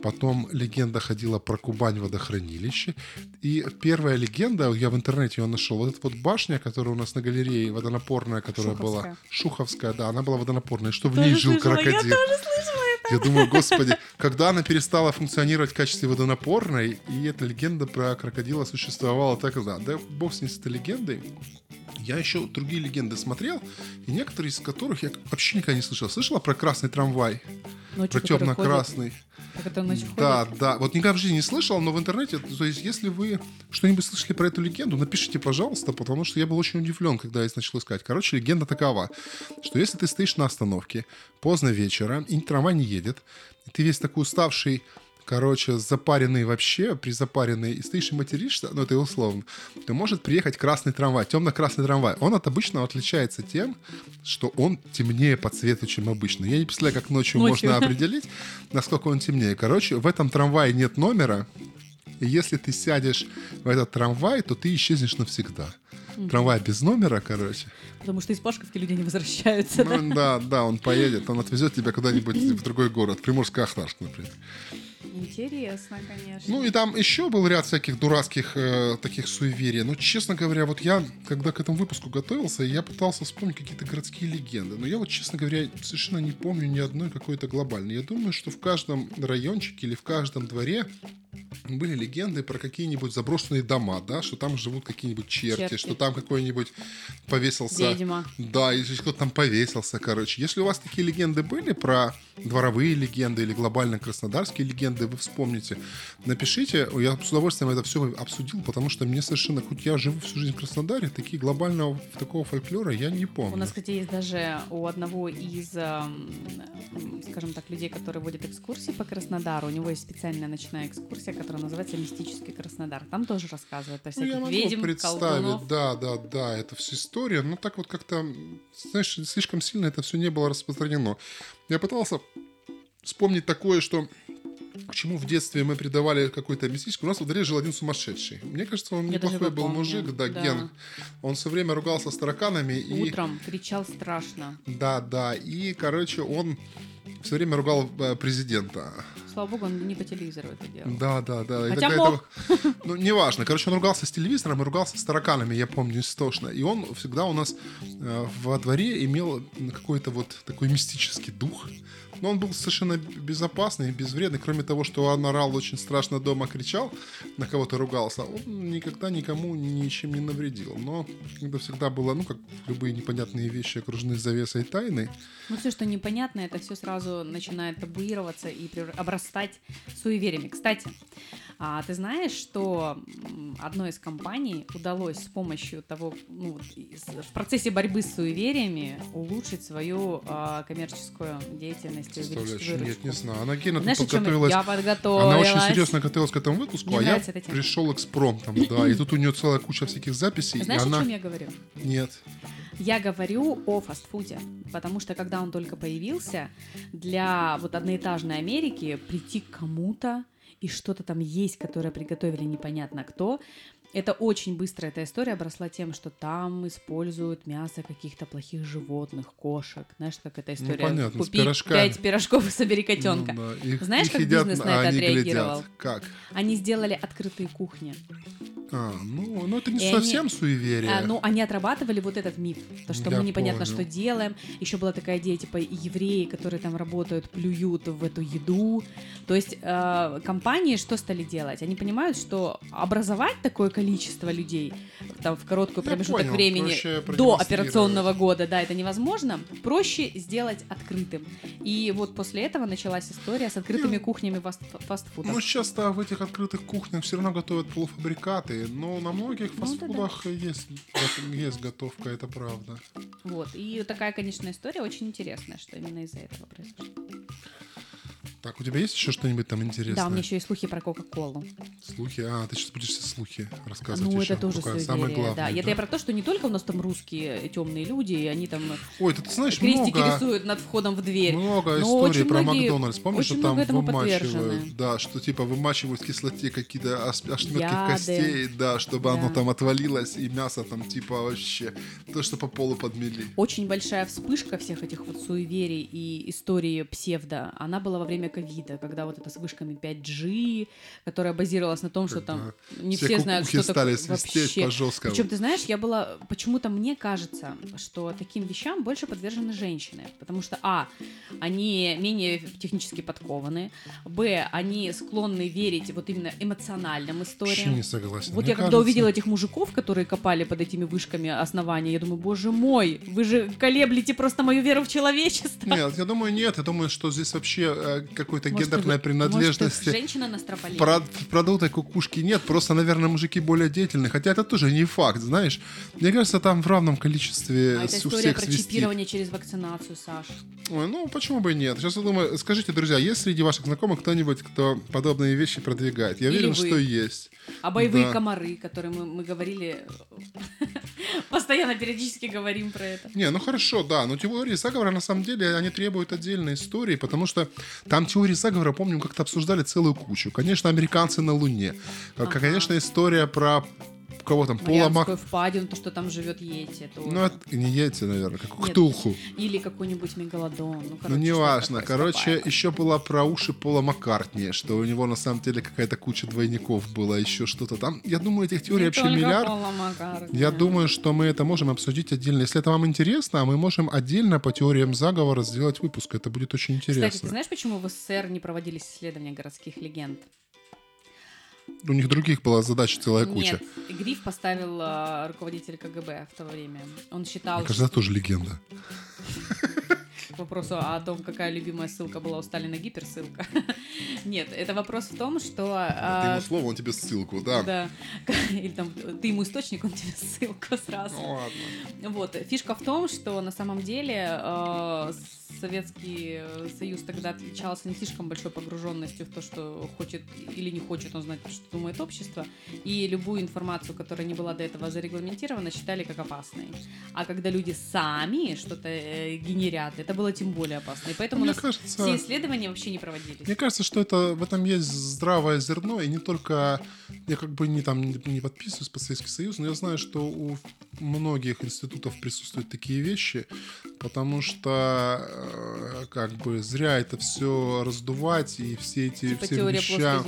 [SPEAKER 1] Потом легенда ходила про Кубань водохранилище. И первая легенда, я в интернете ее нашел, вот эта вот башня, которая у нас на галерее водонапорная, которая Шуховская. была... Шуховская, да, она была водонапорная. Что в ней жил слышала, крокодил. Я тоже слышала это. Я думаю, господи, когда она перестала функционировать в качестве водонапорной, и эта легенда про крокодила существовала так и да. Да бог с ней с этой легендой. Я еще другие легенды смотрел, и некоторые из которых я вообще никогда не слышал. Слышала про красный трамвай? Ночью, про темно-красный. Да, да. Вот никогда в жизни не слышал, но в интернете, то есть если вы что-нибудь слышали про эту легенду, напишите, пожалуйста, потому что я был очень удивлен, когда я начал искать. Короче, легенда такова, что если ты стоишь на остановке поздно вечером, и трамвай не едет, и ты весь такой уставший, короче, запаренный вообще, призапаренный, и стоишь и материшься, ну это условно, то может приехать красный трамвай, темно-красный трамвай. Он от обычного отличается тем, что он темнее по цвету, чем обычно. Я не представляю, как ночью, ночью. можно определить, насколько он темнее. Короче, в этом трамвае нет номера, и если ты сядешь в этот трамвай, то ты исчезнешь навсегда. Трамвай без номера, короче.
[SPEAKER 2] Потому что из Пашковки люди не возвращаются.
[SPEAKER 1] Ну, да? да, он поедет, он отвезет тебя куда-нибудь в другой город, Приморско-Ахтарск, например.
[SPEAKER 2] Интересно, конечно.
[SPEAKER 1] Ну и там еще был ряд всяких дурацких э, таких суеверий. Но, честно говоря, вот я, когда к этому выпуску готовился, я пытался вспомнить какие-то городские легенды. Но я вот, честно говоря, совершенно не помню ни одной какой-то глобальной. Я думаю, что в каждом райончике или в каждом дворе были легенды про какие-нибудь заброшенные дома, да, что там живут какие-нибудь черти, черти. что там какой-нибудь повесился...
[SPEAKER 2] Ведьма.
[SPEAKER 1] Да, или кто-то там повесился, короче. Если у вас такие легенды были про дворовые легенды или глобально краснодарские легенды, вы вспомните, напишите. Я с удовольствием это все обсудил, потому что мне совершенно, хоть я живу всю жизнь в Краснодаре, такие глобального такого фольклора я не помню.
[SPEAKER 2] У нас, кстати, есть даже у одного из, скажем так, людей, которые водят экскурсии по Краснодару, у него есть специальная ночная экскурсия, которая называется «Мистический Краснодар». Там тоже рассказывают о всяких ну, я могу ведьм, представить, колдунов.
[SPEAKER 1] да, да, да, это все история, но так вот как-то, знаешь, слишком сильно это все не было распространено. Я пытался вспомнить такое, что чему в детстве мы придавали какой-то мистический. У нас во дворе жил один сумасшедший. Мне кажется, он Я неплохой был мужик, да, да, Ген. Он все время ругался с тараканами.
[SPEAKER 2] И... Утром кричал страшно.
[SPEAKER 1] Да, да. И, короче, он все время ругал э, президента.
[SPEAKER 2] Слава богу, он не по телевизору это делал.
[SPEAKER 1] Да, да, да.
[SPEAKER 2] Хотя мог.
[SPEAKER 1] это- Ну, неважно. Короче, он ругался с телевизором и ругался с тараканами, я помню, истошно. И он всегда у нас э, во дворе имел какой-то вот такой мистический дух. Но он был совершенно безопасный и безвредный. Кроме того, что он орал очень страшно дома, кричал, на кого-то ругался, он никогда никому ничем не навредил. Но это всегда было, ну, как любые непонятные вещи окружены завесой тайны.
[SPEAKER 2] Ну, все, что непонятно, это все сразу начинает табуироваться и превр- обрастать суевериями. Кстати, а ты знаешь, что одной из компаний удалось с помощью того, ну, в процессе борьбы с суевериями улучшить свою а, коммерческую деятельность
[SPEAKER 1] Представляешь, нет, не знаю. Она Гена
[SPEAKER 2] Знаешь,
[SPEAKER 1] подготовилась.
[SPEAKER 2] я подготовилась?
[SPEAKER 1] Она очень серьезно готовилась к этому выпуску,
[SPEAKER 2] Мне
[SPEAKER 1] а я
[SPEAKER 2] эта тема.
[SPEAKER 1] пришел экспромтом, да, и тут у нее целая куча всяких записей,
[SPEAKER 2] Знаешь,
[SPEAKER 1] и
[SPEAKER 2] о
[SPEAKER 1] она...
[SPEAKER 2] чем я говорю?
[SPEAKER 1] Нет.
[SPEAKER 2] Я говорю о фастфуде, потому что когда он только появился, для вот одноэтажной Америки прийти к кому-то и что-то там есть, которое приготовили непонятно кто, это очень быстро эта история обросла тем, что там используют мясо каких-то плохих животных, кошек. Знаешь, как эта история?
[SPEAKER 1] Ну, понятно,
[SPEAKER 2] Купи пять пирожков и собери котенка.
[SPEAKER 1] Ну да, их-
[SPEAKER 2] Знаешь,
[SPEAKER 1] их
[SPEAKER 2] как
[SPEAKER 1] едят,
[SPEAKER 2] бизнес
[SPEAKER 1] а
[SPEAKER 2] на это
[SPEAKER 1] они
[SPEAKER 2] отреагировал?
[SPEAKER 1] глядят. Как?
[SPEAKER 2] Они сделали открытые кухни.
[SPEAKER 1] А, ну, ну это не
[SPEAKER 2] И
[SPEAKER 1] совсем
[SPEAKER 2] они-
[SPEAKER 1] суеверие.
[SPEAKER 2] А, ну, они отрабатывали вот этот миф, то, что
[SPEAKER 1] Я
[SPEAKER 2] мы непонятно,
[SPEAKER 1] понял.
[SPEAKER 2] что делаем. Еще была такая идея, типа, евреи, которые там работают, плюют в эту еду. То есть э, компании что стали делать? Они понимают, что образовать такое количество людей там, в короткий
[SPEAKER 1] Я
[SPEAKER 2] промежуток
[SPEAKER 1] понял,
[SPEAKER 2] времени до операционного года, да, это невозможно. Проще сделать открытым. И вот после этого началась история с открытыми
[SPEAKER 1] Ну,
[SPEAKER 2] кухнями фаст- фастфуда.
[SPEAKER 1] Ну, часто в этих открытых кухнях все равно готовят полуфабрикаты, но на многих
[SPEAKER 2] Ну, да-да.
[SPEAKER 1] фастфудах есть, есть готовка, это правда.
[SPEAKER 2] Вот. И такая, конечно, история очень интересная, что именно из-за этого произошло.
[SPEAKER 1] Так, у тебя есть еще что-нибудь там интересное?
[SPEAKER 2] Да, у меня еще есть слухи про Кока-Колу.
[SPEAKER 1] Слухи? А, ты сейчас будешь все слухи рассказывать
[SPEAKER 2] Ну,
[SPEAKER 1] еще.
[SPEAKER 2] это тоже
[SPEAKER 1] Только самое главное,
[SPEAKER 2] да. Это я про то, что не только у нас там русские темные люди, и они там
[SPEAKER 1] Ой, ты, ты знаешь,
[SPEAKER 2] крестики
[SPEAKER 1] много...
[SPEAKER 2] рисуют над входом в дверь.
[SPEAKER 1] Много
[SPEAKER 2] Но
[SPEAKER 1] историй про
[SPEAKER 2] многие-
[SPEAKER 1] Макдональдс. Помнишь, что там вымачивают,
[SPEAKER 2] подвержены.
[SPEAKER 1] да, что типа вымачивают в кислоте какие-то ошметки
[SPEAKER 2] Яды.
[SPEAKER 1] костей, да, чтобы оно
[SPEAKER 2] Да.
[SPEAKER 1] там отвалилось, и мясо там типа вообще то, что по полу подмели.
[SPEAKER 2] Очень большая вспышка всех этих вот суеверий и истории псевдо, она была во время ковида, когда вот это с вышками 5G, которая базировалась на том, что там не все, знают,
[SPEAKER 1] кукухи
[SPEAKER 2] что
[SPEAKER 1] стали
[SPEAKER 2] такое вообще.
[SPEAKER 1] по.
[SPEAKER 2] Причем, ты знаешь, я была... Почему-то мне кажется, что таким вещам больше подвержены женщины. Потому что, а, они менее технически подкованы, б, они склонны верить вот именно эмоциональным
[SPEAKER 1] Вообще
[SPEAKER 2] историям.
[SPEAKER 1] не согласен.
[SPEAKER 2] Вот
[SPEAKER 1] Мне
[SPEAKER 2] я когда
[SPEAKER 1] кажется-
[SPEAKER 2] увидела этих мужиков, которые копали под этими вышками основания, я думаю, боже мой, вы же колеблете просто мою веру в человечество.
[SPEAKER 1] Нет, я думаю, нет. Я думаю, что здесь вообще э, какой-то гендерной
[SPEAKER 2] вы-
[SPEAKER 1] принадлежности
[SPEAKER 2] Может, женщина настропалила?
[SPEAKER 1] про- в продутой кукушки нет. Просто, наверное, мужики более деятельны. Хотя это тоже не факт, знаешь. Мне кажется, там в равном количестве
[SPEAKER 2] А это
[SPEAKER 1] у
[SPEAKER 2] история
[SPEAKER 1] всех
[SPEAKER 2] про
[SPEAKER 1] свистит.
[SPEAKER 2] чипирование через вакцинацию, Саш.
[SPEAKER 1] Ой, ну, почему бы и нет? Сейчас я думаю, скажите, друзья, есть среди ваших знакомых кто-нибудь, кто подобные вещи продвигает? Я
[SPEAKER 2] Или
[SPEAKER 1] уверен,
[SPEAKER 2] вы.
[SPEAKER 1] что есть.
[SPEAKER 2] А боевые
[SPEAKER 1] Да.
[SPEAKER 2] комары, которые мы, мы говорили, постоянно периодически говорим про это.
[SPEAKER 1] Не, ну хорошо, да, но теории заговора на самом деле они требуют отдельной истории, потому что там теории заговора, помню, как-то обсуждали целую кучу. Конечно, американцы на Луне. Как,
[SPEAKER 2] Ага.
[SPEAKER 1] Конечно, история про кого там, Пола Мак...
[SPEAKER 2] Впадину, то, что там живет Йети. тоже.
[SPEAKER 1] Ну, это не яйца, наверное, как
[SPEAKER 2] Нет.
[SPEAKER 1] Ктулху.
[SPEAKER 2] Или какой-нибудь мегалодон. Ну,
[SPEAKER 1] Ну,
[SPEAKER 2] короче,
[SPEAKER 1] неважно.
[SPEAKER 2] что-то такое
[SPEAKER 1] Короче,
[SPEAKER 2] слабое.
[SPEAKER 1] еще была про уши Пола Маккартни, что у него на самом деле какая-то куча двойников была, еще что-то там. Я думаю, этих теорий
[SPEAKER 2] Не
[SPEAKER 1] вообще миллиард. Я думаю, что мы это можем обсудить отдельно. Если это вам интересно, мы можем отдельно по теориям заговора сделать выпуск. Это будет очень
[SPEAKER 2] Кстати, ты
[SPEAKER 1] интересно.
[SPEAKER 2] знаешь, почему в СССР не проводились исследования городских легенд?
[SPEAKER 1] У них других была задача целая куча.
[SPEAKER 2] Нет, Гриф поставил э, руководитель КГБ в то время. Он считал,
[SPEAKER 1] Мне кажется, это тоже легенда.
[SPEAKER 2] К вопросу о том, какая любимая ссылка была у Сталина, гиперссылка. Нет, это вопрос в том, что...
[SPEAKER 1] Ты
[SPEAKER 2] а,
[SPEAKER 1] ему слово, он тебе ссылку, да.
[SPEAKER 2] Да. Или там ты ему источник, он тебе ссылку сразу.
[SPEAKER 1] Ну ладно.
[SPEAKER 2] Вот. Фишка в том, что на самом деле э, Советский Союз тогда отличался не слишком большой погруженностью в то, что хочет или не хочет он знать, что думает общество. И любую информацию, которая не была до этого зарегламентирована, считали как опасной. А когда люди сами что-то э, генерят, это было тем более опасно. И поэтому у
[SPEAKER 1] Мне
[SPEAKER 2] нас
[SPEAKER 1] кажется,
[SPEAKER 2] все исследования вообще не проводились.
[SPEAKER 1] Мне кажется, что это в этом есть здравое зерно, и не только я как бы не там не, подписываюсь под Советский Союз, но я знаю, что у многих институтов присутствуют такие вещи, потому что э, как бы зря это все раздувать и все эти
[SPEAKER 2] Типа
[SPEAKER 1] все веща.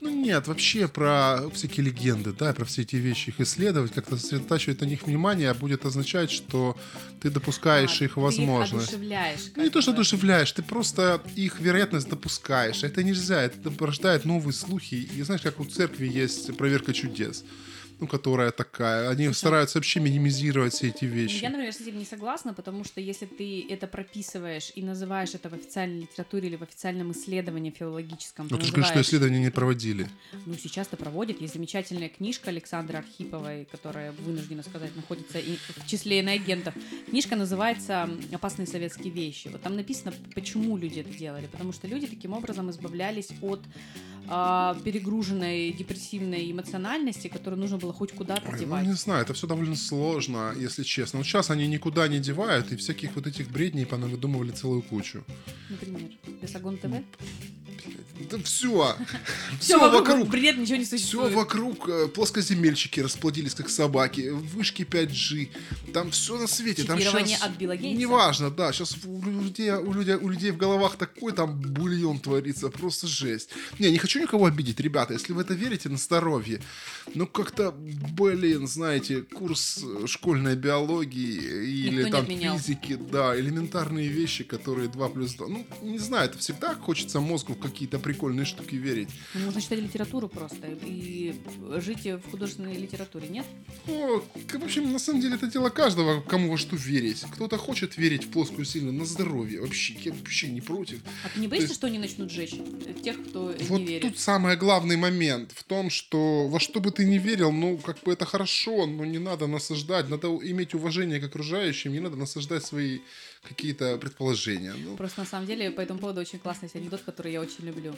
[SPEAKER 1] Ну нет, вообще про всякие легенды, да, про все эти вещи их исследовать, как-то сосредотачивать на них внимание, будет означать, что ты допускаешь
[SPEAKER 2] А,
[SPEAKER 1] их возможность.
[SPEAKER 2] Одушевляешь.
[SPEAKER 1] Ну, не то, что одушевляешь, ты просто их вероятность допускаешь. Это нельзя, это порождает новые слухи. И знаешь, как у церкви есть проверка чудес, ну, которая такая. Они стараются вообще минимизировать все эти вещи.
[SPEAKER 2] Я, например, с этим не согласна, потому что если ты это прописываешь и называешь это в официальной литературе или в официальном исследовании филологическом,
[SPEAKER 1] Ну, ты же говоришь, что исследования не проводили.
[SPEAKER 2] Ну, сейчас-то проводит. Есть замечательная книжка Александры Архиповой, которая, вынуждена сказать, находится и в числе иноагентов. Книжка называется «Опасные советские вещи». Вот там написано, почему люди это делали. Потому что люди таким образом избавлялись от а, перегруженной депрессивной эмоциональности, которую нужно было хоть куда-то
[SPEAKER 1] Ой, ну,
[SPEAKER 2] девать.
[SPEAKER 1] не знаю, это все довольно сложно, если честно. Вот сейчас они никуда не девают, и всяких вот этих бредней понавыдумывали целую кучу.
[SPEAKER 2] Например, Бесогон ТВ.
[SPEAKER 1] Да все,
[SPEAKER 2] Все
[SPEAKER 1] все
[SPEAKER 2] вокруг, бред, ничего не
[SPEAKER 1] Все
[SPEAKER 2] существует.
[SPEAKER 1] вокруг э, плоскоземельщики расплодились как собаки, вышки 5G, там все на свете. Там
[SPEAKER 2] от Гейтса.
[SPEAKER 1] Неважно, да, сейчас у людей, у, людей, у людей в головах такой там бульон творится, просто жесть. Не, не хочу никого обидеть, ребята, если вы это верите на здоровье, ну как-то, блин, знаете, курс э, школьной биологии или
[SPEAKER 2] не
[SPEAKER 1] там физики, да, элементарные вещи, которые 2 плюс 2. Ну, не знаю, это всегда хочется мозгу какие-то прикольные штуки верить.
[SPEAKER 2] Ну, Нужно читать литературу просто и жить в художественной литературе, нет?
[SPEAKER 1] Ну, в общем, на самом деле, это дело каждого, кому во что верить. Кто-то хочет верить в плоскую силу на здоровье. Вообще, я вообще не против.
[SPEAKER 2] А ты не боишься,
[SPEAKER 1] есть-
[SPEAKER 2] что они начнут жечь э, тех, кто
[SPEAKER 1] вот
[SPEAKER 2] не верит?
[SPEAKER 1] тут самый главный момент в том, что во что бы ты ни верил, ну, как бы это хорошо, но не надо насаждать, надо иметь уважение к окружающим, не надо насаждать свои какие-то предположения. Ну,
[SPEAKER 2] Просто на самом деле по этому поводу очень классный есть анекдот, который я очень люблю.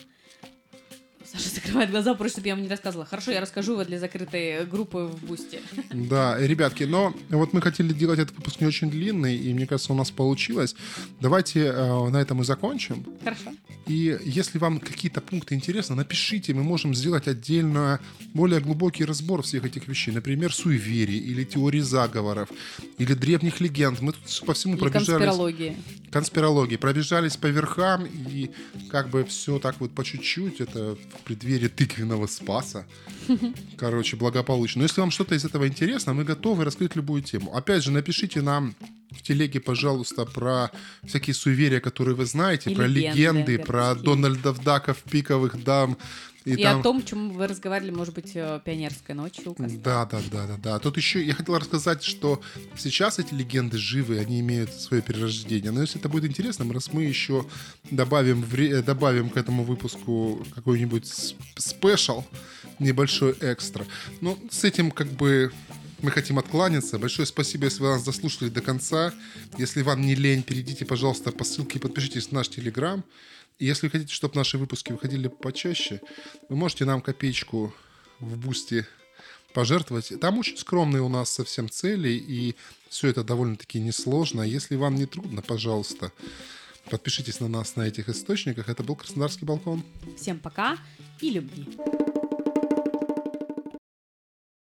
[SPEAKER 2] Саша закрывает глаза, просто чтобы я вам не рассказывала. Хорошо, я расскажу его для закрытой группы в Бусте.
[SPEAKER 1] Да, э, ребятки, но вот мы хотели делать этот выпуск не очень длинный, и мне кажется, у нас получилось. Давайте э, на этом и закончим.
[SPEAKER 2] Хорошо.
[SPEAKER 1] И если вам какие-то пункты интересны, напишите, мы можем сделать отдельно более глубокий разбор всех этих вещей. Например, суеверий, или теории заговоров, или древних легенд. Мы тут по всему
[SPEAKER 2] Или
[SPEAKER 1] пробежались.
[SPEAKER 2] конспирология.
[SPEAKER 1] Конспирологии. Пробежались по верхам, и как бы все так вот по чуть-чуть, это в преддверии тыквенного спаса. Короче, благополучно. Но если вам что-то из этого интересно, мы готовы раскрыть любую тему. Опять же, напишите нам в телеге, пожалуйста, про всякие суеверия, которые вы знаете,
[SPEAKER 2] И
[SPEAKER 1] про
[SPEAKER 2] легенды
[SPEAKER 1] легенды, про. Дональдов Даков, пиковых дам. И,
[SPEAKER 2] И
[SPEAKER 1] там...
[SPEAKER 2] о том, чем вы разговаривали, может быть, э, пионерской ночью.
[SPEAKER 1] Да, да, да, да, да. Тут еще я хотел рассказать, что сейчас эти легенды живы, они имеют свое перерождение. Но если это будет интересно, раз мы еще добавим, вре- добавим к этому выпуску какой-нибудь спешл, небольшой экстра. Но с этим как бы мы хотим откланяться. Большое спасибо, если вы нас дослушали до конца. Если вам не лень, перейдите, пожалуйста, по ссылке и подпишитесь на наш Телеграм. И если вы хотите, чтобы наши выпуски выходили почаще, вы можете нам копеечку в бусте пожертвовать. Там очень скромные у нас совсем цели, и все это довольно-таки несложно. Если вам не трудно, пожалуйста, подпишитесь на нас на этих источниках. Это был Краснодарский балкон.
[SPEAKER 2] Всем пока и любви.